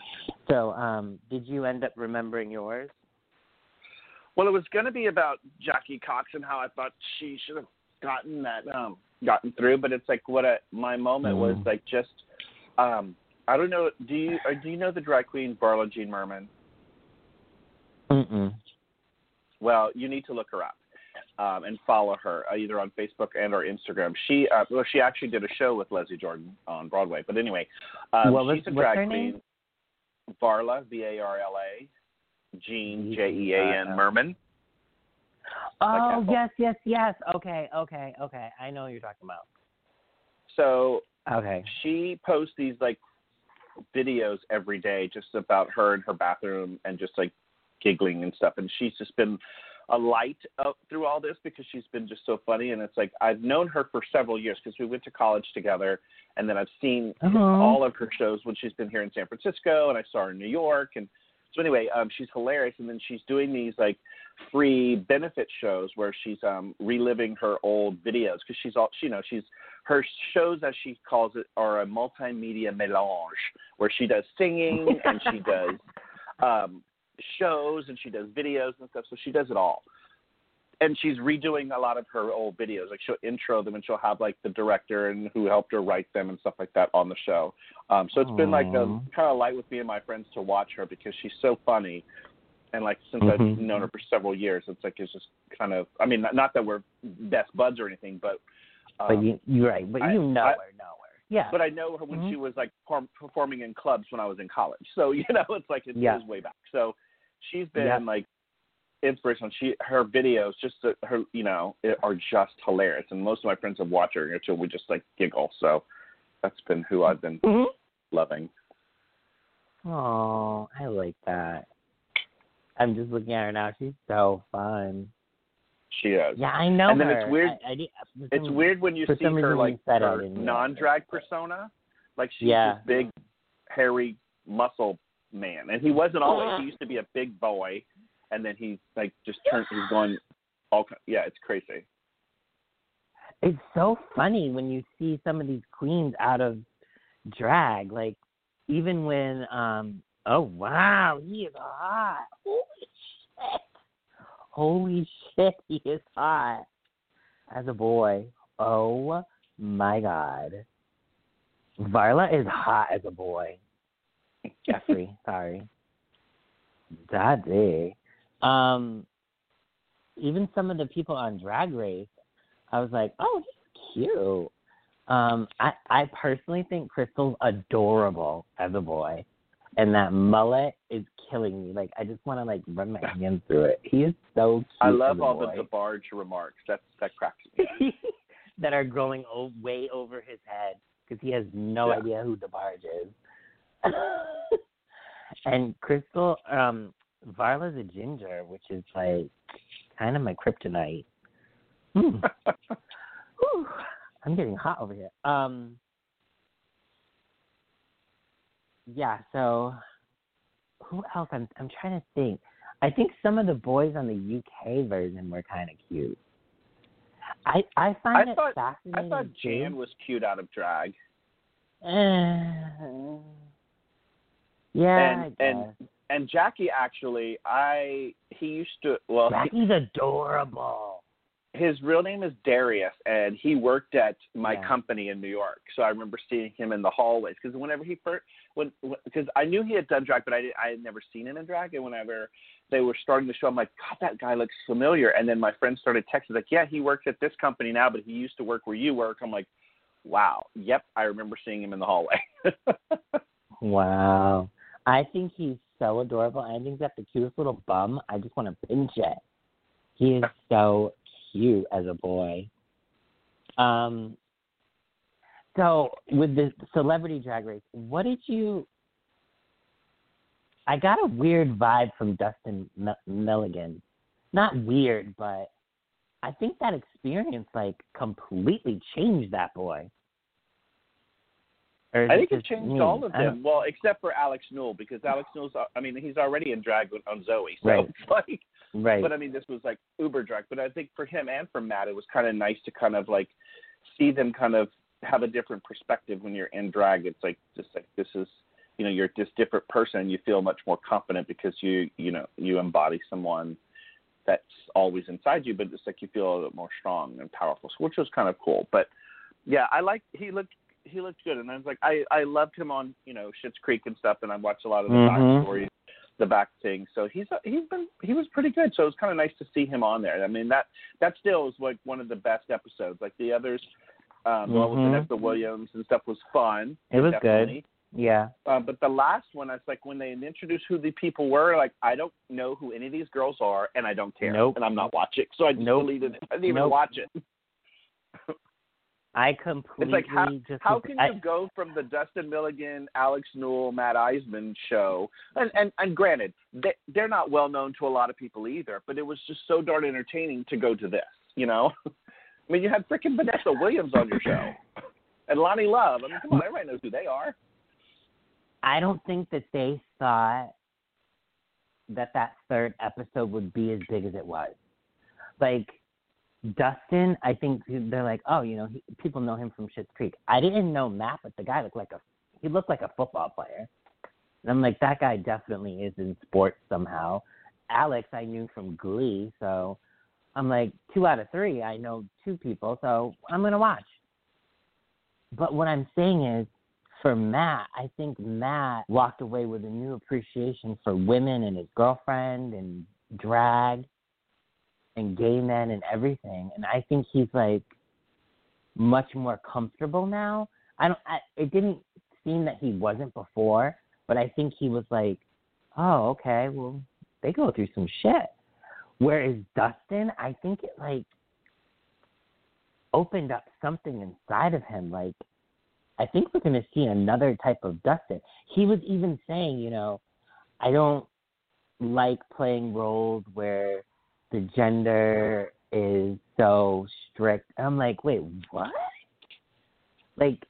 So, um, did you end up remembering yours? Well, it was going to be about Jackie Cox and how I thought she should have gotten that, um, gotten through. But it's like what a, my moment mm. was like. Just, um, I don't know. Do you or do you know the drag queen Varla Jean Merman? Mm-mm. Well, you need to look her up um, and follow her uh, either on Facebook and or Instagram. She uh, well, she actually did a show with Leslie Jordan on Broadway. But anyway, um, was, she's a drag queen. Name? Varla, V A R L A, Jean J E A N Merman. Oh yes, yes, yes. Okay, okay, okay. I know what you're talking about. So okay, she posts these like videos every day just about her in her bathroom and just like giggling and stuff. And she's just been a light uh, through all this because she's been just so funny. And it's like I've known her for several years because we went to college together, and then I've seen uh-huh. all of her shows when she's been here in San Francisco, and I saw her in New York. And so anyway, um, she's hilarious. And then she's doing these like free benefit shows where she's um, reliving her old videos because she's all you know she's her shows as she calls it are a multimedia melange where she does singing and she does um shows and she does videos and stuff. So she does it all. And she's redoing a lot of her old videos. Like she'll intro them and she'll have like the director and who helped her write them and stuff like that on the show. Um, so it's Aww. been like a kind of light with me and my friends to watch her because she's so funny. and like since Mhm. I've known her for several years, it's like it's just kind of. I mean, not, not that we're best buds or anything, but. Um, But you, you're right. But I- you know I- her, know her. Yeah. but I know her when Mhm. she was like perform, performing in clubs when I was in college. So you know, it's like it Yeah. goes way back. So she's been Yeah. like inspirational. She her videos just uh, her you know are just hilarious, and most of my friends have watched her until we just like giggle. So that's been who I've been Mhm. loving. Oh, I like that. I'm just looking at her now. She's so fun. She is. Yeah, I know And then it's weird- I, I did, for It's weird when you see her like her non-drag persona. Like she's Yeah. this big, hairy muscle man, and he wasn't always. He used to be a big boy, and then he like just turned. He's going all. ki- Yeah, it's crazy. It's so funny when you see some of these queens out of drag. Like even when um oh wow, he is hot. Holy shit. Holy shit, he is hot. As a boy. Oh my god. Varla is hot as a boy. Jeffrey, sorry. Daddy. Um even some of the people on Drag Race, I was like, oh, he's cute. Um, I I personally think Crystal's adorable as a boy, and that mullet is killing me. Like I just want to like run my hands through it. He is so cute. I love all boy. the DeBarge remarks. That's that cracks me. that are going o- way over his head because he has no Yeah. idea who DeBarge is. and Crystal, um, Varla's a ginger, which is like kind of my kryptonite. Hmm. I'm getting hot over here. Um, yeah. So, who else? I'm I'm trying to think. I think some of the boys on the UK version were kind of cute. I I find I it thought I thought. Jan was cute out of drag, Uh, yeah, and and and Jackie actually, I he used to well. he- Jackie's adorable. his real name is Darius, and he worked at my Yeah. company in New York. So I remember seeing him in the hallways because whenever he first, when because I knew he had done drag, but I did, I had never seen him in drag. And whenever they were starting the show, I'm like, God, that guy looks familiar. And then my friend started texting like, Yeah, he works at this company now, but he used to work where you work. I'm like, Wow, yep, I remember seeing him in the hallway. Wow. I think he's so adorable. I think he's got the cutest little bum. I just want to pinch it. He is so cute as a boy. Um. So with the celebrity drag race, what did you? I got a weird vibe from Dustin M- Milligan. Not weird, but I think that experience like completely changed that boy. I think it changed me? all of them. Well, except for Alex Newell because Alex Newell's. Uh, I mean, he's already in drag on Zoe, so Right. it's like. Right. But I mean, this was like uber drag. But I think for him and for Matt, it was kind of nice to kind of like see them kind of have a different perspective when you're in drag. It's like just like this is, you know, you're this different person. and You feel much more confident because you, you know, you embody someone that's always inside you, but it's like you feel a little more strong and powerful, which was kind of cool. But yeah, I like he looked he looked good, and I was like I I loved him on you know Schitt's Creek and stuff, and I watched a lot of the Mhm. backstories the back thing. So he's he's been he was pretty good. So it was kind of nice to see him on there. I mean that that still is like one of the best episodes. Like the others, um, the one with Mhm. Vanessa Williams and stuff was fun. It was definitely. good. Yeah. Um, but the last one, I was like when they introduced who the people were. Like I don't know who any of these girls are, and I don't care, Nope. and I'm not watching. So I just Nope. deleted it. I didn't even Nope. watch it. I completely It's like how just how can I, you go from the Dustin Milligan, Alex Newell, Matt Iseman show, and and and granted they they're not well known to a lot of people either, but it was just so darn entertaining to go to this, you know. I mean, you had freaking Vanessa Williams on your show, and Loni Love. I mean, come on, everybody knows who they are. I don't think that they thought that that third episode would be as big as it was. Like Dustin, I think they're like, oh, you know, he, people know him from Schitt's Creek. I didn't know Matt, but the guy looked like a he looked like a football player. And I'm like, that guy definitely is in sports somehow. Alex, I knew from Glee, so I'm like, two out of three, I know two people, so I'm gonna watch. But what I'm saying is, for Matt, I think Matt walked away with a new appreciation for women and his girlfriend and drag and gay men and everything. And I think he's like much more comfortable now. I don't. I, it didn't seem that he wasn't before, but I think he was like, oh, okay, well, they go through some shit. Whereas Dustin, I think it like opened up something inside of him. Like, I think we're going to see another type of Dustin. He was even saying, you know, I don't like playing roles where the gender is so strict. I'm like, wait, what? Like,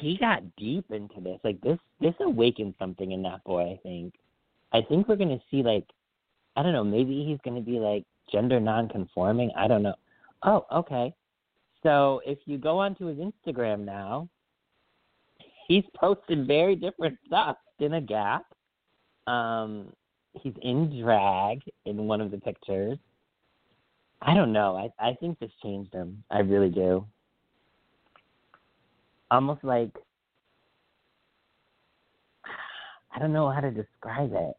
he got deep into this. Like this, this awakened something in that boy. I think. I think we're gonna see like, I don't know. Maybe he's gonna be like gender non-conforming. I don't know. Oh, okay. So if you go onto his Instagram now, he's posted very different stuff in a gap. Um, he's in drag in one of the pictures. I don't know. I I think this changed him. I really do. Almost like I don't know how to describe it.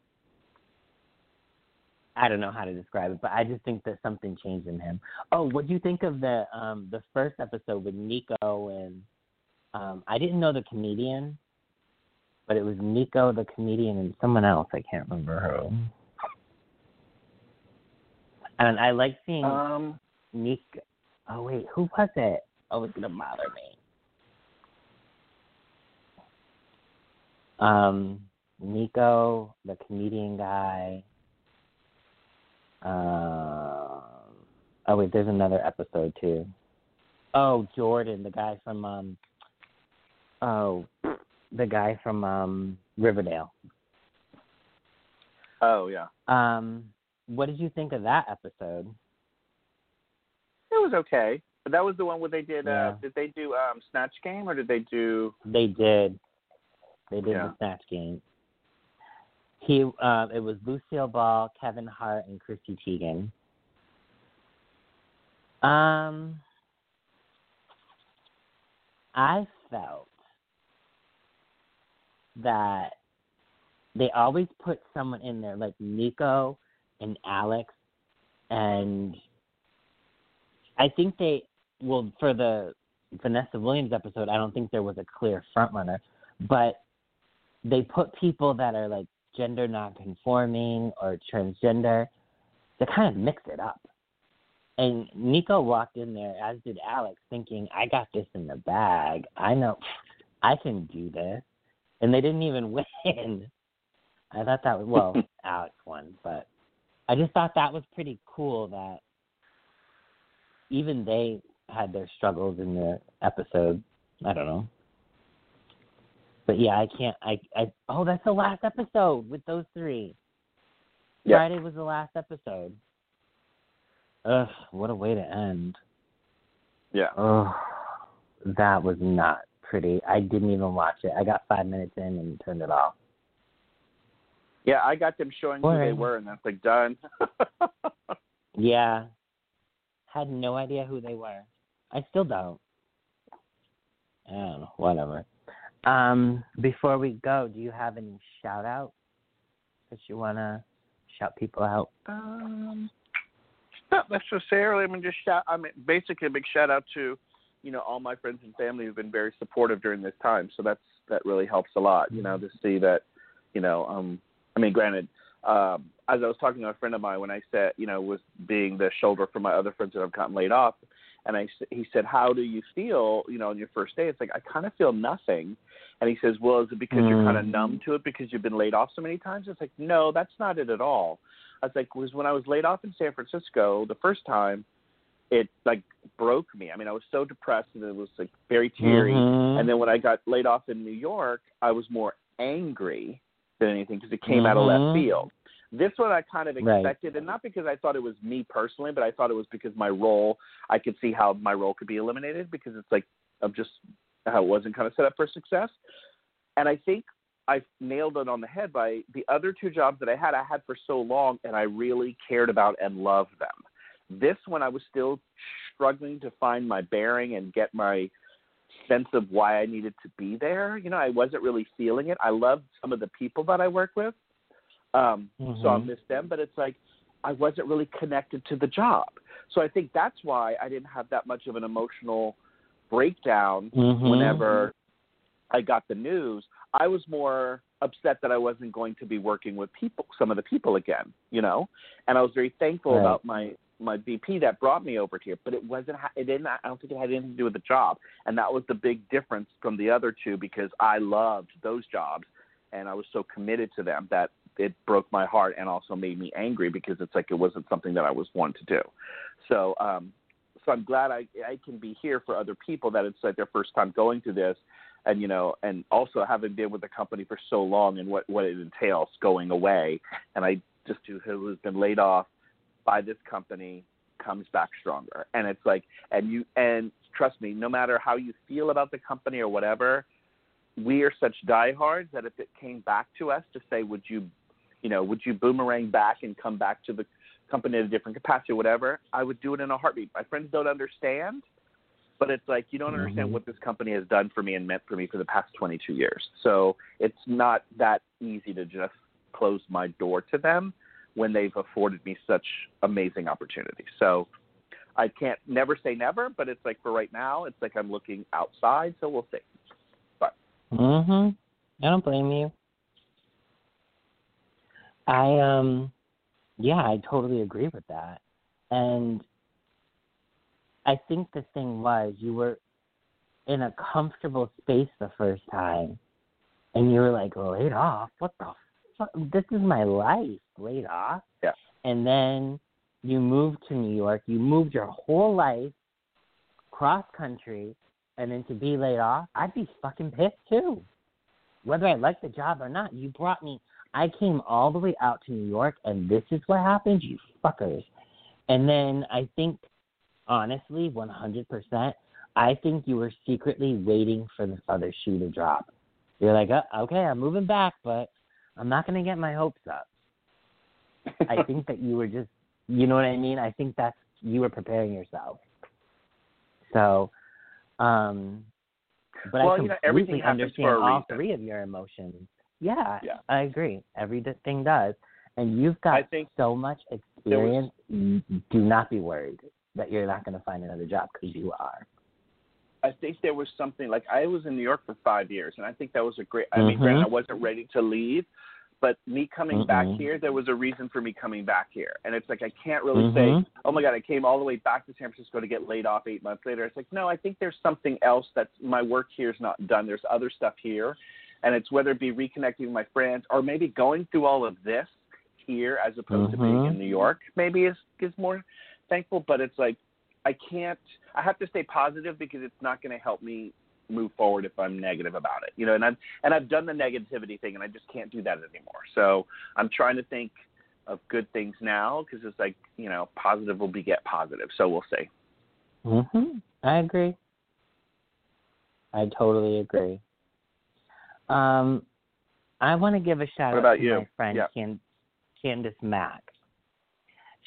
I don't know how to describe it, but I just think that something changed in him. Oh, what do you think of the um the first episode with Nico and um I didn't know the comedian, but it was Nico the comedian and someone else. I can't remember who. And I like seeing Um, Nico. Oh wait, who was it? Oh, it's gonna bother me. Um, Nico, the comedian guy. Um, oh wait, there's another episode too. Oh, Jordan, the guy from um. Oh, the guy from um Riverdale. oh yeah, Um, what did you think of that episode? it was okay. But that was the one where they did. Yeah. uh Did they do um Snatch Game or did they do? They did. They did Yeah. the snatch game. He uh, it was Lucille Ball, Kevin Hart, and Chrissy Teigen. Um, I felt that they always put someone in there like Nico and Alex, and I think they well for the Vanessa Williams episode. I don't think there was a clear front runner, but they put people that are like gender non-conforming or transgender to kind of mix it up. And Nico walked in there, as did Alex, thinking, "I got this in the bag. I know, I can do this." And they didn't even win. I thought that was well, Alex won, but I just thought that was pretty cool that even they had their struggles in the episode. I don't know. But yeah, I can't. I I oh, that's the last episode with those three. Yep. Friday was the last episode. Ugh, what a way to end. Yeah. Oh, that was not pretty. I didn't even watch it. I got five minutes in and turned it off. Yeah, I got them showing who they were, and that's like done. Yeah, had no idea who they were. I still don't. I don't know. Whatever. Um, before we go, do you have any shout outs that you wanna shout people out? Um, not necessarily. I mean, just shout. I mean, basically, a big shout out to, you know, all my friends and family who've been very supportive during this time. So that's that really helps a lot. You know, to see that, you know, um, I mean, granted, um, as I was talking to a friend of mine when I said, you know, was being the shoulder for my other friends that have gotten laid off, and i he said, how do you feel, you know, on your first day? It's like I kind of feel nothing, and he says, well, is it because you're kind of Mm. numb to it because you've been laid off so many times? It's like, no, that's not it at all. I was like, was when I was laid off in San Francisco the first time, it like broke me. I mean, I was so depressed and it was like very teary. Mhm. And then when I got laid off in New York, I was more angry than anything because it came out of left Mhm. field. This one I kind of Right. expected, and not because I thought it was me personally, but I thought it was because my role. I could see how my role could be eliminated because it's like I'm just how it wasn't kind of set up for success. And I think I nailed it on the head by the other two jobs that I had. I had for so long, and I really cared about and loved them. This one, I was still struggling to find my bearing and get my sense of why I needed to be there. You know, I wasn't really feeling it. I loved some of the people that I work with, um, so I Mhm. miss them. But it's like I wasn't really connected to the job. So I think that's why I didn't have that much of an emotional breakdown Mhm. whenever I got the news. I was more upset that I wasn't going to be working with people, some of the people again, you know. And I was very thankful Right. about my my VP that brought me over here, but it wasn't. It didn't. I don't think it had anything to do with the job, and that was the big difference from the other two because I loved those jobs and I was so committed to them that it broke my heart and also made me angry because it's like it wasn't something that I was wanting to do. So, um, so I'm glad I I can be here for other people that it's like their first time going through this, and you know, and also having been with the company for so long and what what it entails going away, and I just who has been laid off by this company comes back stronger, and it's like, and you and trust me, no matter how you feel about the company or whatever, we are such diehards that if it came back to us to say, would you, you know, would you boomerang back and come back to the company in a different capacity or whatever, I would do it in a heartbeat. My friends don't understand, but it's like you don't understand Mhm. what this company has done for me and meant for me for the past 22 years. So it's not that easy to just close my door to them when they've afforded me such amazing opportunities. So I can't never say never, but it's like for right now, it's like I'm looking outside, so we'll see. But Mhm. I don't blame you. I um yeah, I totally agree with that. And I think the thing was you were in a comfortable space the first time and you were like laid off. What the? This is my life, laid off. Yeah. And then you moved to New York. You moved your whole life cross country and then to be laid off, I'd be fucking pissed too. Whether I like the job or not, you brought me. I came all the way out to New York, and this is what happened, you fuckers. And then I think, honestly, 100%, I think you were secretly waiting for this other shoe to drop. You're like, uh, okay, I'm moving back, but I'm not going to get my hopes up. I think that you were just, you know what I mean? I think that's, you were preparing yourself. So, um, but Well, I you know, completely everything happens understand all reason. three of your emotions. Yeah, Yeah. I agree. Everything does, and you've got so much experience. you Do not be worried that you're not going to find another job because you are. I think there was something like I was in New York for five years, and I think that was a great. I mean, Mhm. granted, I wasn't ready to leave, but me coming back Mhm. here, there was a reason for me coming back here, and it's like I can't really Mhm. say, "Oh my God, I came all the way back to San Francisco to get laid off eight months later." It's like, no, I think there's something else that's my work here is not done. There's other stuff here, and it's whether it be reconnecting with my friends or maybe going through all of this here as opposed to being Mhm. in New York. Maybe is is more thankful, but it's like I can't. I have to stay positive because it's not going to help me move forward if I'm negative about it. You know, and I've and I've done the negativity thing, and I just can't do that anymore. So I'm trying to think of good things now because it's like you know, positive will beget positive. So we'll see. Mhm. I agree. I totally agree. Um, I want to give a shout out to you? my friend Yeah. Can- Candace Mack.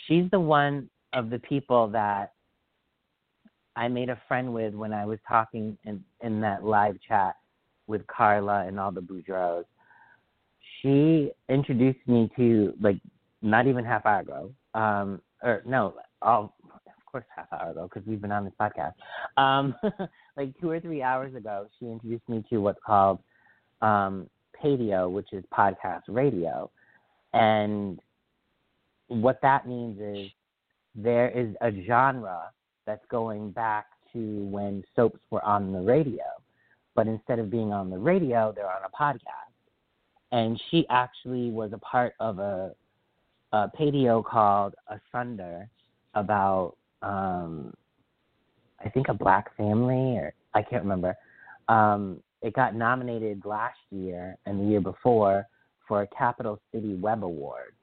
She's the one of the people that I made a friend with when I was talking in in that live chat with Carla and all the Boudreaux. She introduced me to like not even half hour ago. Um, or no, all of course half hour ago because we've been on this podcast. Um, like two or three hours ago, she introduced me to what's called um, Padio, which is podcast radio, and what that means is there is a genre that's going back to when soaps were on the radio, but instead of being on the radio, they're on a podcast. And she actually was a part of a, a Padio called Asunder about, um, I think, a black family, or I can't remember. Um, it got nominated last year and the year before for a Capital City Web Award.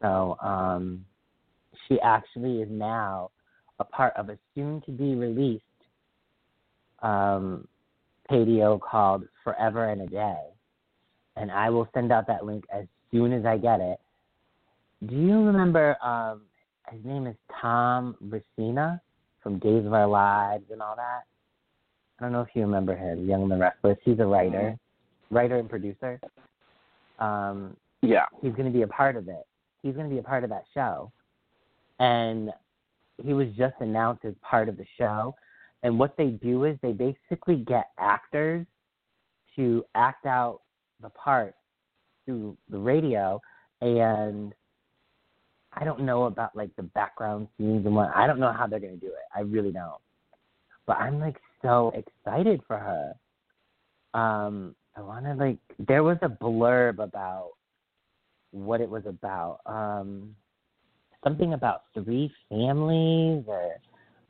So um, she actually is now a part of a soon to be released um, Padio called Forever and a Day. And I will send out that link as soon as I get it. Do you remember um, his name is Thom Racina from Days of Our Lives and all that? I don't know if you remember him, Young and the Restless. He's a writer, writer and producer. Um, Yeah. he's going to be a part of it. He's going to be a part of that show. And he was just announced as part of the show. And what they do is they basically get actors to act out the part through the radio. And I don't know about like the background scenes and what. I don't know how they're going to do it. I really don't. But I'm like so excited for her. Um, I want to like. There was a blurb about what it was about. Um, something about three families or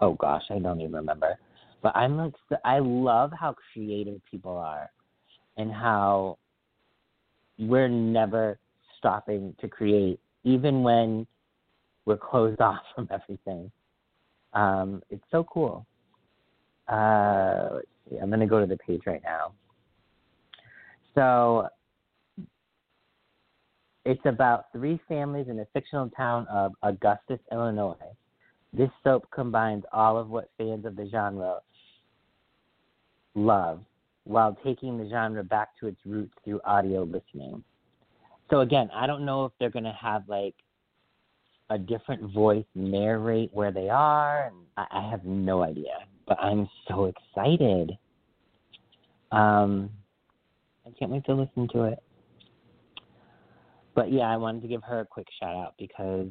oh gosh, I don't even remember. But I'm like, I love how creative people are, and how we're never stopping to create, even when we're closed off from everything. Um, it's so cool. Uh, let's see. I'm gonna go to the page right now. So it's about three families in the fictional town of Augustus, Illinois. This soap combines all of what fans of the genre love while taking the genre back to its roots through audio listening. So again, I don't know if they're going to have like a different voice narrate where they are. I have no idea, but I'm so excited. Um, I can't wait to listen to it. But yeah, I wanted to give her a quick shout out because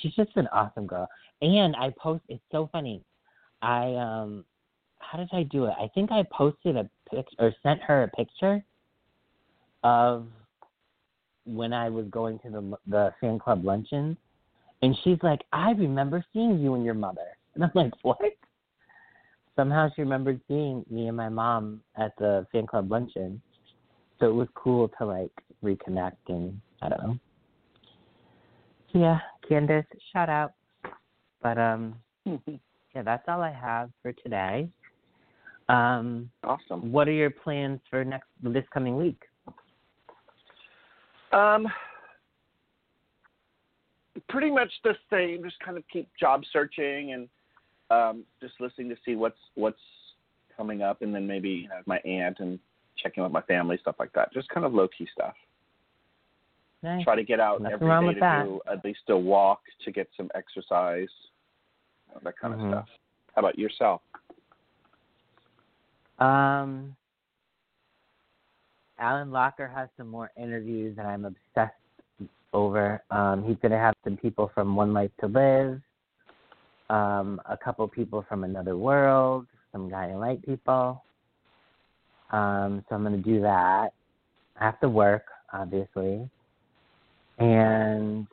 she's just an awesome girl. And I post it's so funny. I um how did I do it? I think I posted a pic or sent her a picture of when I was going to the the fan club luncheon and she's like, "I remember seeing you and your mother." And I'm like, "What?" Somehow she remembered seeing me and my mom at the fan club luncheon. So it was cool to like reconnect and I don't know. Yeah, Candace, shout out. But um yeah, that's all I have for today. Um Awesome. what are your plans for next this coming week? Um, pretty much the same. Just kind of keep job searching and um, just listening to see what's what's coming up, and then maybe you know, my aunt and checking with my family, stuff like that. Just kind of low key stuff. Nice. Try to get out Nothing every day to that. do at least a walk to get some exercise, that kind Mhm. of stuff. How about yourself? Um, Alan Locher has some more interviews that I'm obsessed over. Um, he's going to have some people from One Life to Live, um, a couple people from Another World, some guy Guiding Light people. Um, so I'm going to do that. I have to work, obviously. And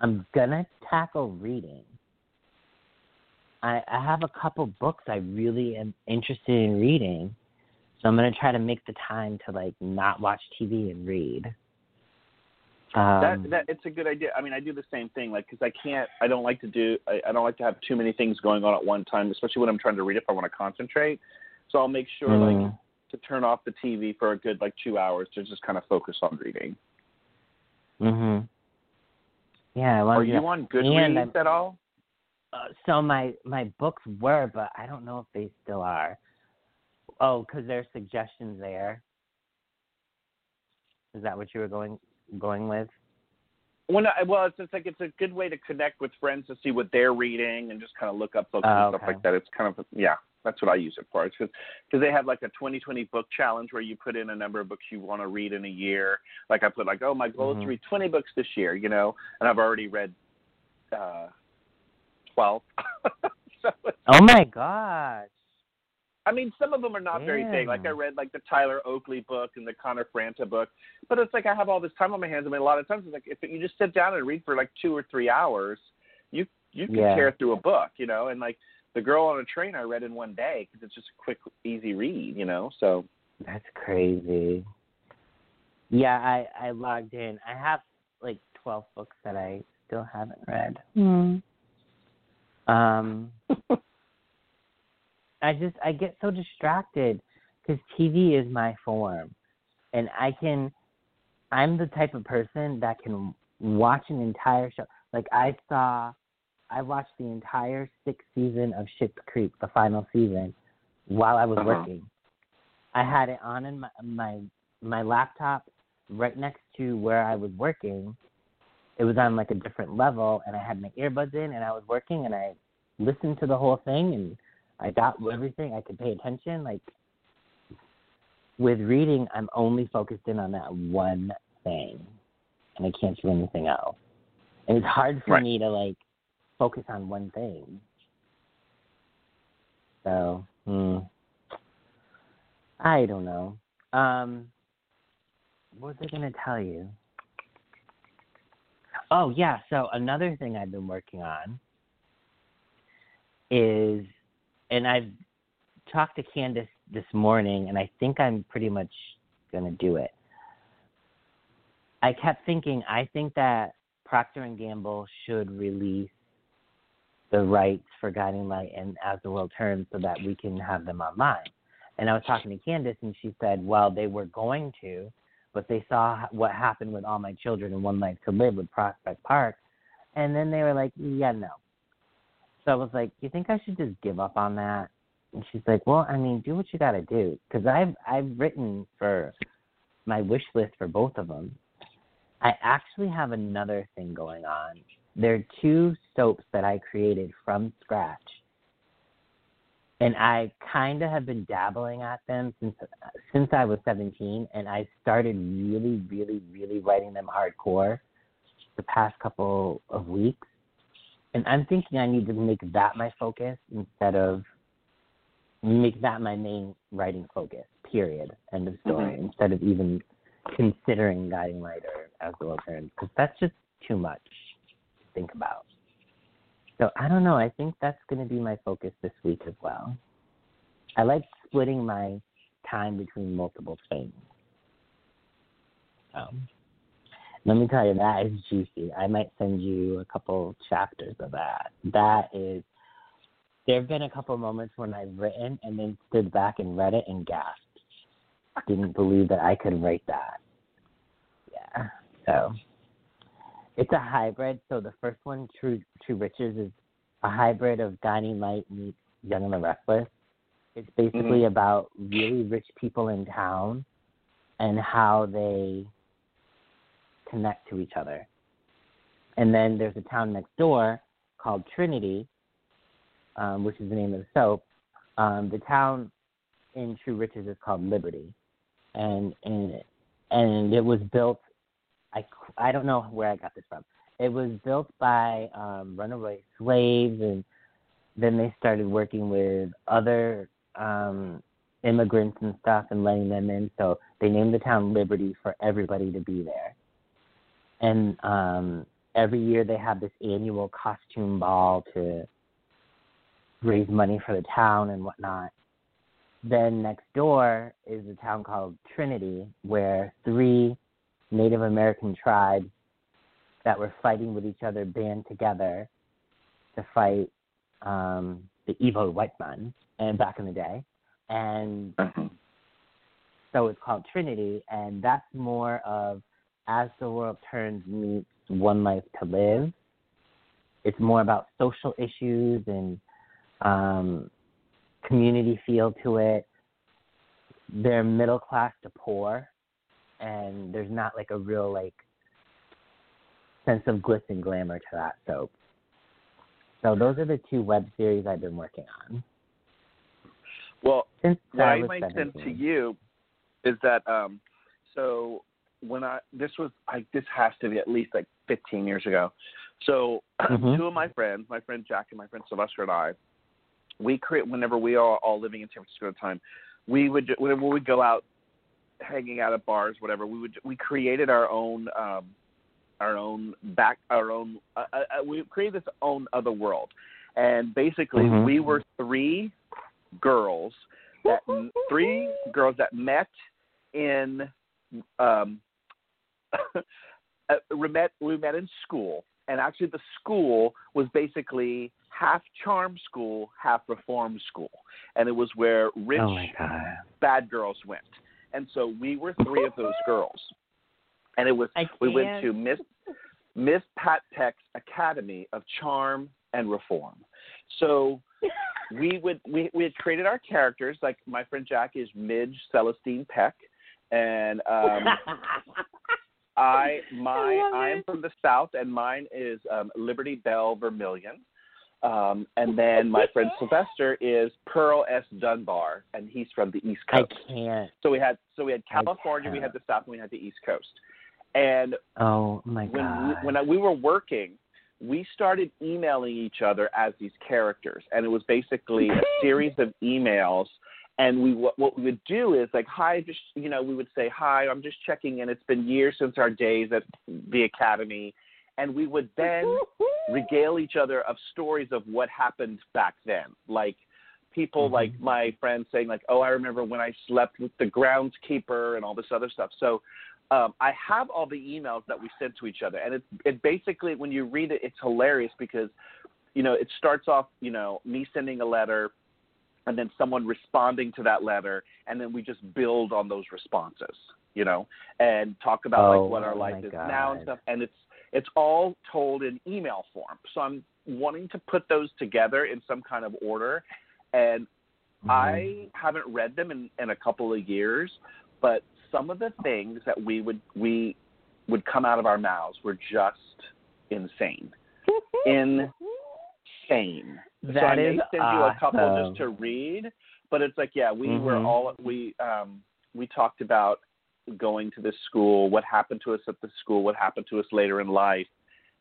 I'm going to tackle reading. I, I have a couple books I really am interested in reading, so I'm gonna try to make the time to like not watch TV and read. Um, that that it's a good idea. I mean, I do the same thing, like because I can't. I don't like to do. I, I don't like to have too many things going on at one time, especially when I'm trying to read if I want to concentrate. So I'll make sure like mm, to turn off the TV for a good like two hours to just kind of focus on reading. Mhm. Yeah, I want Are you on Goodreads at all? Uh, so my my books were, but I don't know if they still are. Oh, because there's suggestions there. Is that what you were going going with? When I, well, it's just like it's a good way to connect with friends to see what they're reading and just kind of look up books Oh, and stuff okay. like that. It's kind of yeah, that's what I use it for. It's because they have like a 2020 book challenge where you put in a number of books you want to read in a year. Like I put like oh my goal is Mhm. to read 20 books this year, you know, and I've already read uh 12. so Oh my gosh! I mean, some of them are not very big. Like I read like the Tyler Oakley book and the Connor Franta book, but it's like I have all this time on my hands. I mean, a lot of times it's like if you just sit down and read for like two or three hours, you you can Yeah. tear through a book, you know. And like the Girl on a Train, I read in one day because it's just a quick, easy read, you know. So That's crazy. Yeah, I I logged in. I have like twelve books that I still haven't read. Um, I just I get so distracted because TV is my form, and I can. I'm the type of person that can watch an entire show. Like I saw, I watched the entire sixth season of Schitt's Creek, the final season, while I was Uh-huh. working. I had it on in my my my laptop right next to where I was working. It was on like a different level, and I had my earbuds in, and I was working, and I listened to the whole thing, and I got everything. I could pay attention. Like with reading, I'm only focused in on that one thing, and I can't do anything else. And it's hard for Right. me to like focus on one thing. So, hmm. I don't know. Um, what was I going to tell you? Oh, yeah. So, another thing I've been working on is, and I've talked to Candace this morning, and I think I'm pretty much going to do it. I kept thinking, I think that Procter and Gamble should release the rights for Guiding Light and As the World Turns so that we can have them online. And I was talking to Candace, and she said, well, they were going to, but they saw what happened with All My Children and One Life to Live with Prospect Park, and then they were like, yeah, no. So I was like, you think I should just give up on that? And she's like, well, I mean, do what you got to do, because I've I've written for my wish list for both of them. I actually have another thing going on. There are two soaps that I created from scratch and I kind of have been dabbling at them since since I was 17, and I started really, really, really writing them hardcore the past couple of weeks. And I'm thinking I need to make that my focus instead of make that my main writing focus. Period. End of story. Mm-hmm. Instead of even considering guiding or as the turns, because that's just too much think about. So I don't know. I think that's going to be my focus this week as well. I like splitting my time between multiple things. So let me tell you, that is juicy. I might send you a couple chapters of that. That is. There have been a couple moments when I've written and then stood back and read it and gasped. Didn't believe that I could write that. Yeah. So it's a hybrid. So the first one, True True Riches, is a hybrid of Light meets Young and the Restless. It's basically Mhm. about really rich people in town and how they connect to each other. And then there's a town next door called Trinity, um, which is the name of the soap. Um, the town in True Riches is called Liberty, and and and it was built. I I don't know where I got this from. It was built by um, runaway slaves, and then they started working with other um, immigrants and stuff and letting them in. So they named the town Liberty for everybody to be there. And um, every year they have this annual costume ball to raise money for the town and whatnot. Then next door is a town called Trinity, where three Native American tribes that were fighting with each other band together to fight um, the evil white man and back in the day. And Uh-huh. so it's called Trinity, and that's more of as the world turns meets one life to live. It's more about social issues and um, community feel to it. They're middle class to poor, and there's not like a real like sense of glitz and glamour to that soap. So those are the two web series I've been working on Well, since what I I was might send to you is that um so when I this was I this has to be at least like 15 years ago. So Mhm. two of my friends, my friend Jack and my friend Sylvester and I, we create whenever we are all living in San Francisco at the time, we would whenever we go out hanging out at bars, whatever, we would we created our own um our own back our own uh, uh, uh, we created this own other world. And basically Mhm. we were three girls that three girls that met in um uh, we met we met in school. And actually the school was basically half charm school half reform school. And it was where rich Oh bad girls went and so we were three of those girls and it was we went to miss miss pat peck's academy of charm and reform. So we would we we had created our characters. Like my friend Jack is Midge Celestine Peck, and um, I my I am from the south, and mine is um, Liberty Bell Vermillion. Um, and then my friend Sylvester is Pearl S. Dunbar, and he's from the East Coast. I can't. So we had so we had California, we had the South, and we had the East Coast. And Oh my when god. we, when I, we were working, we started emailing each other as these characters, and it was basically a series of emails. And we what, what we would do is like, hi, just you know, we would say, hi, I'm just checking in. It's been years since our days at the academy, and we would then regale each other of stories of what happened back then, like people like my friends saying like, "Oh, I remember when I slept with the groundskeeper and all this other stuff." So um, I have all the emails that we sent to each other, and it's it basically when you read it, it's hilarious because you know it starts off you know me sending a letter, and then someone responding to that letter, and then we just build on those responses, you know, and talk about Oh, like what our life my is now and stuff, and it's it's all told in email form. So I'm wanting to put those together in some kind of order, and Mm-hmm. I haven't read them in, in a couple of years, but some of the things that we would we would come out of our mouths were just insane. insane. so I That may is send you a couple just to read, but it's like yeah, we were Mhm. all we um we talked about going to this school, what happened to us at the school, what happened to us later in life,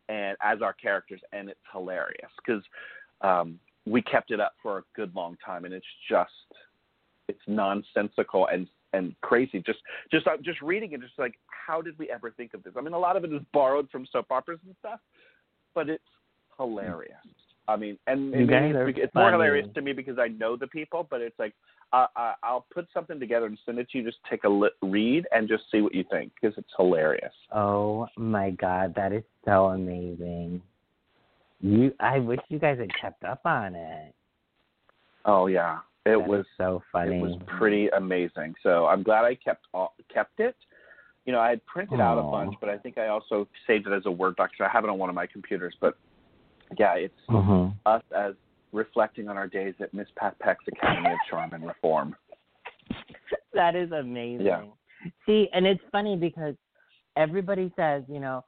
and as our characters, and it's hilarious because um, we kept it up for a good long time, and it's just it's nonsensical and and crazy. Just just uh, just reading it, just like how did we ever think of this? I mean, a lot of it is borrowed from soap operas and stuff, but it's hilarious. I mean, and You maybe guys it's, it's more hilarious to me because I know the people, but it's like uh, I, I'll put something together and send it to you. Just take a li- read and just see what you think because it's hilarious. Oh my god, that is so amazing. You I wish you guys had kept up on it. Oh yeah, it That was so funny. It was pretty amazing. So I'm glad I kept all, kept it. You know, I had printed out a bunch, but I think I also saved it as a Word doc. So I have it on one of my computers. But yeah, it's Mhm. us as reflecting on our days at Miss Pat Peck's Academy of Charm and Reform. that is amazing. Yeah. See, and it's funny because everybody says, you know,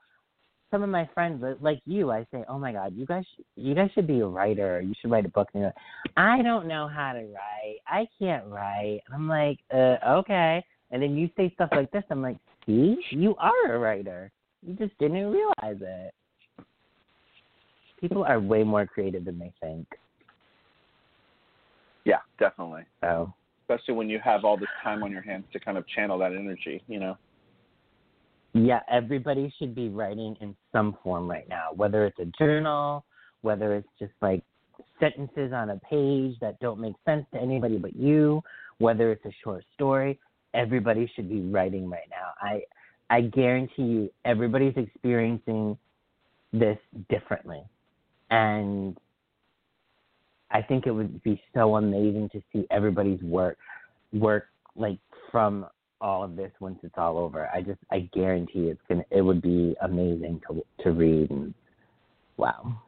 some of my friends like you, I say, "Oh my God, you guys, you guys should be a writer. You should write a book." And they're like, I don't know how to write. I can't write. I'm like, uh, okay. And then you say stuff like this. I'm like, see, you are a writer. You just didn't realize it. People are way more creative than they think. Yeah, definitely. So Especially when you have all this time on your hands to kind of channel that energy. You know. Yeah, everybody should be writing in some form right now, whether it's a journal, whether it's just like sentences on a page that don't make sense to anybody but you, whether it's a short story. Everybody should be writing right now. I I guarantee you everybody's experiencing this differently. And I think it would be so amazing to see everybody's work work like from all of this once it's all over. I just I guarantee it's gonna it would be amazing to to read and wow.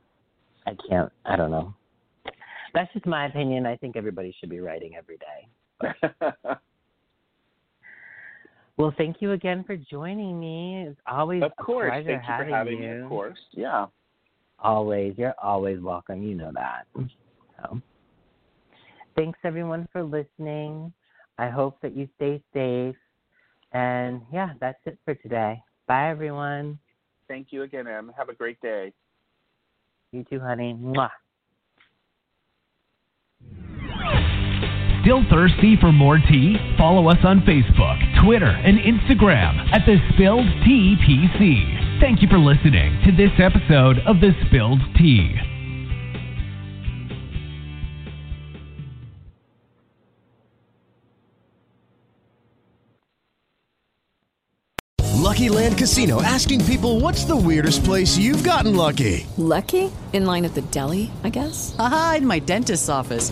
I can't I don't know. That's just my opinion. I think everybody should be writing every day. Well, thank you again for joining me. It's always of course. a pleasure Thank you for having having you. me. Of course. Yeah. Always. You're always welcome. You know that. So, thanks everyone for listening. I hope that you stay safe. And yeah, that's it for today. Bye, everyone. Thank you again, Em. Have a great day. You too, honey. Mwah. Still thirsty for more tea? Follow us on Facebook, Twitter, and Instagram at The Spilled Tea PC. Thank you for listening to this episode of The Spilled Tea. Lucky Land Casino asking people what's the weirdest place you've gotten lucky? Lucky? In line at the deli, I guess? Aha, in my dentist's office.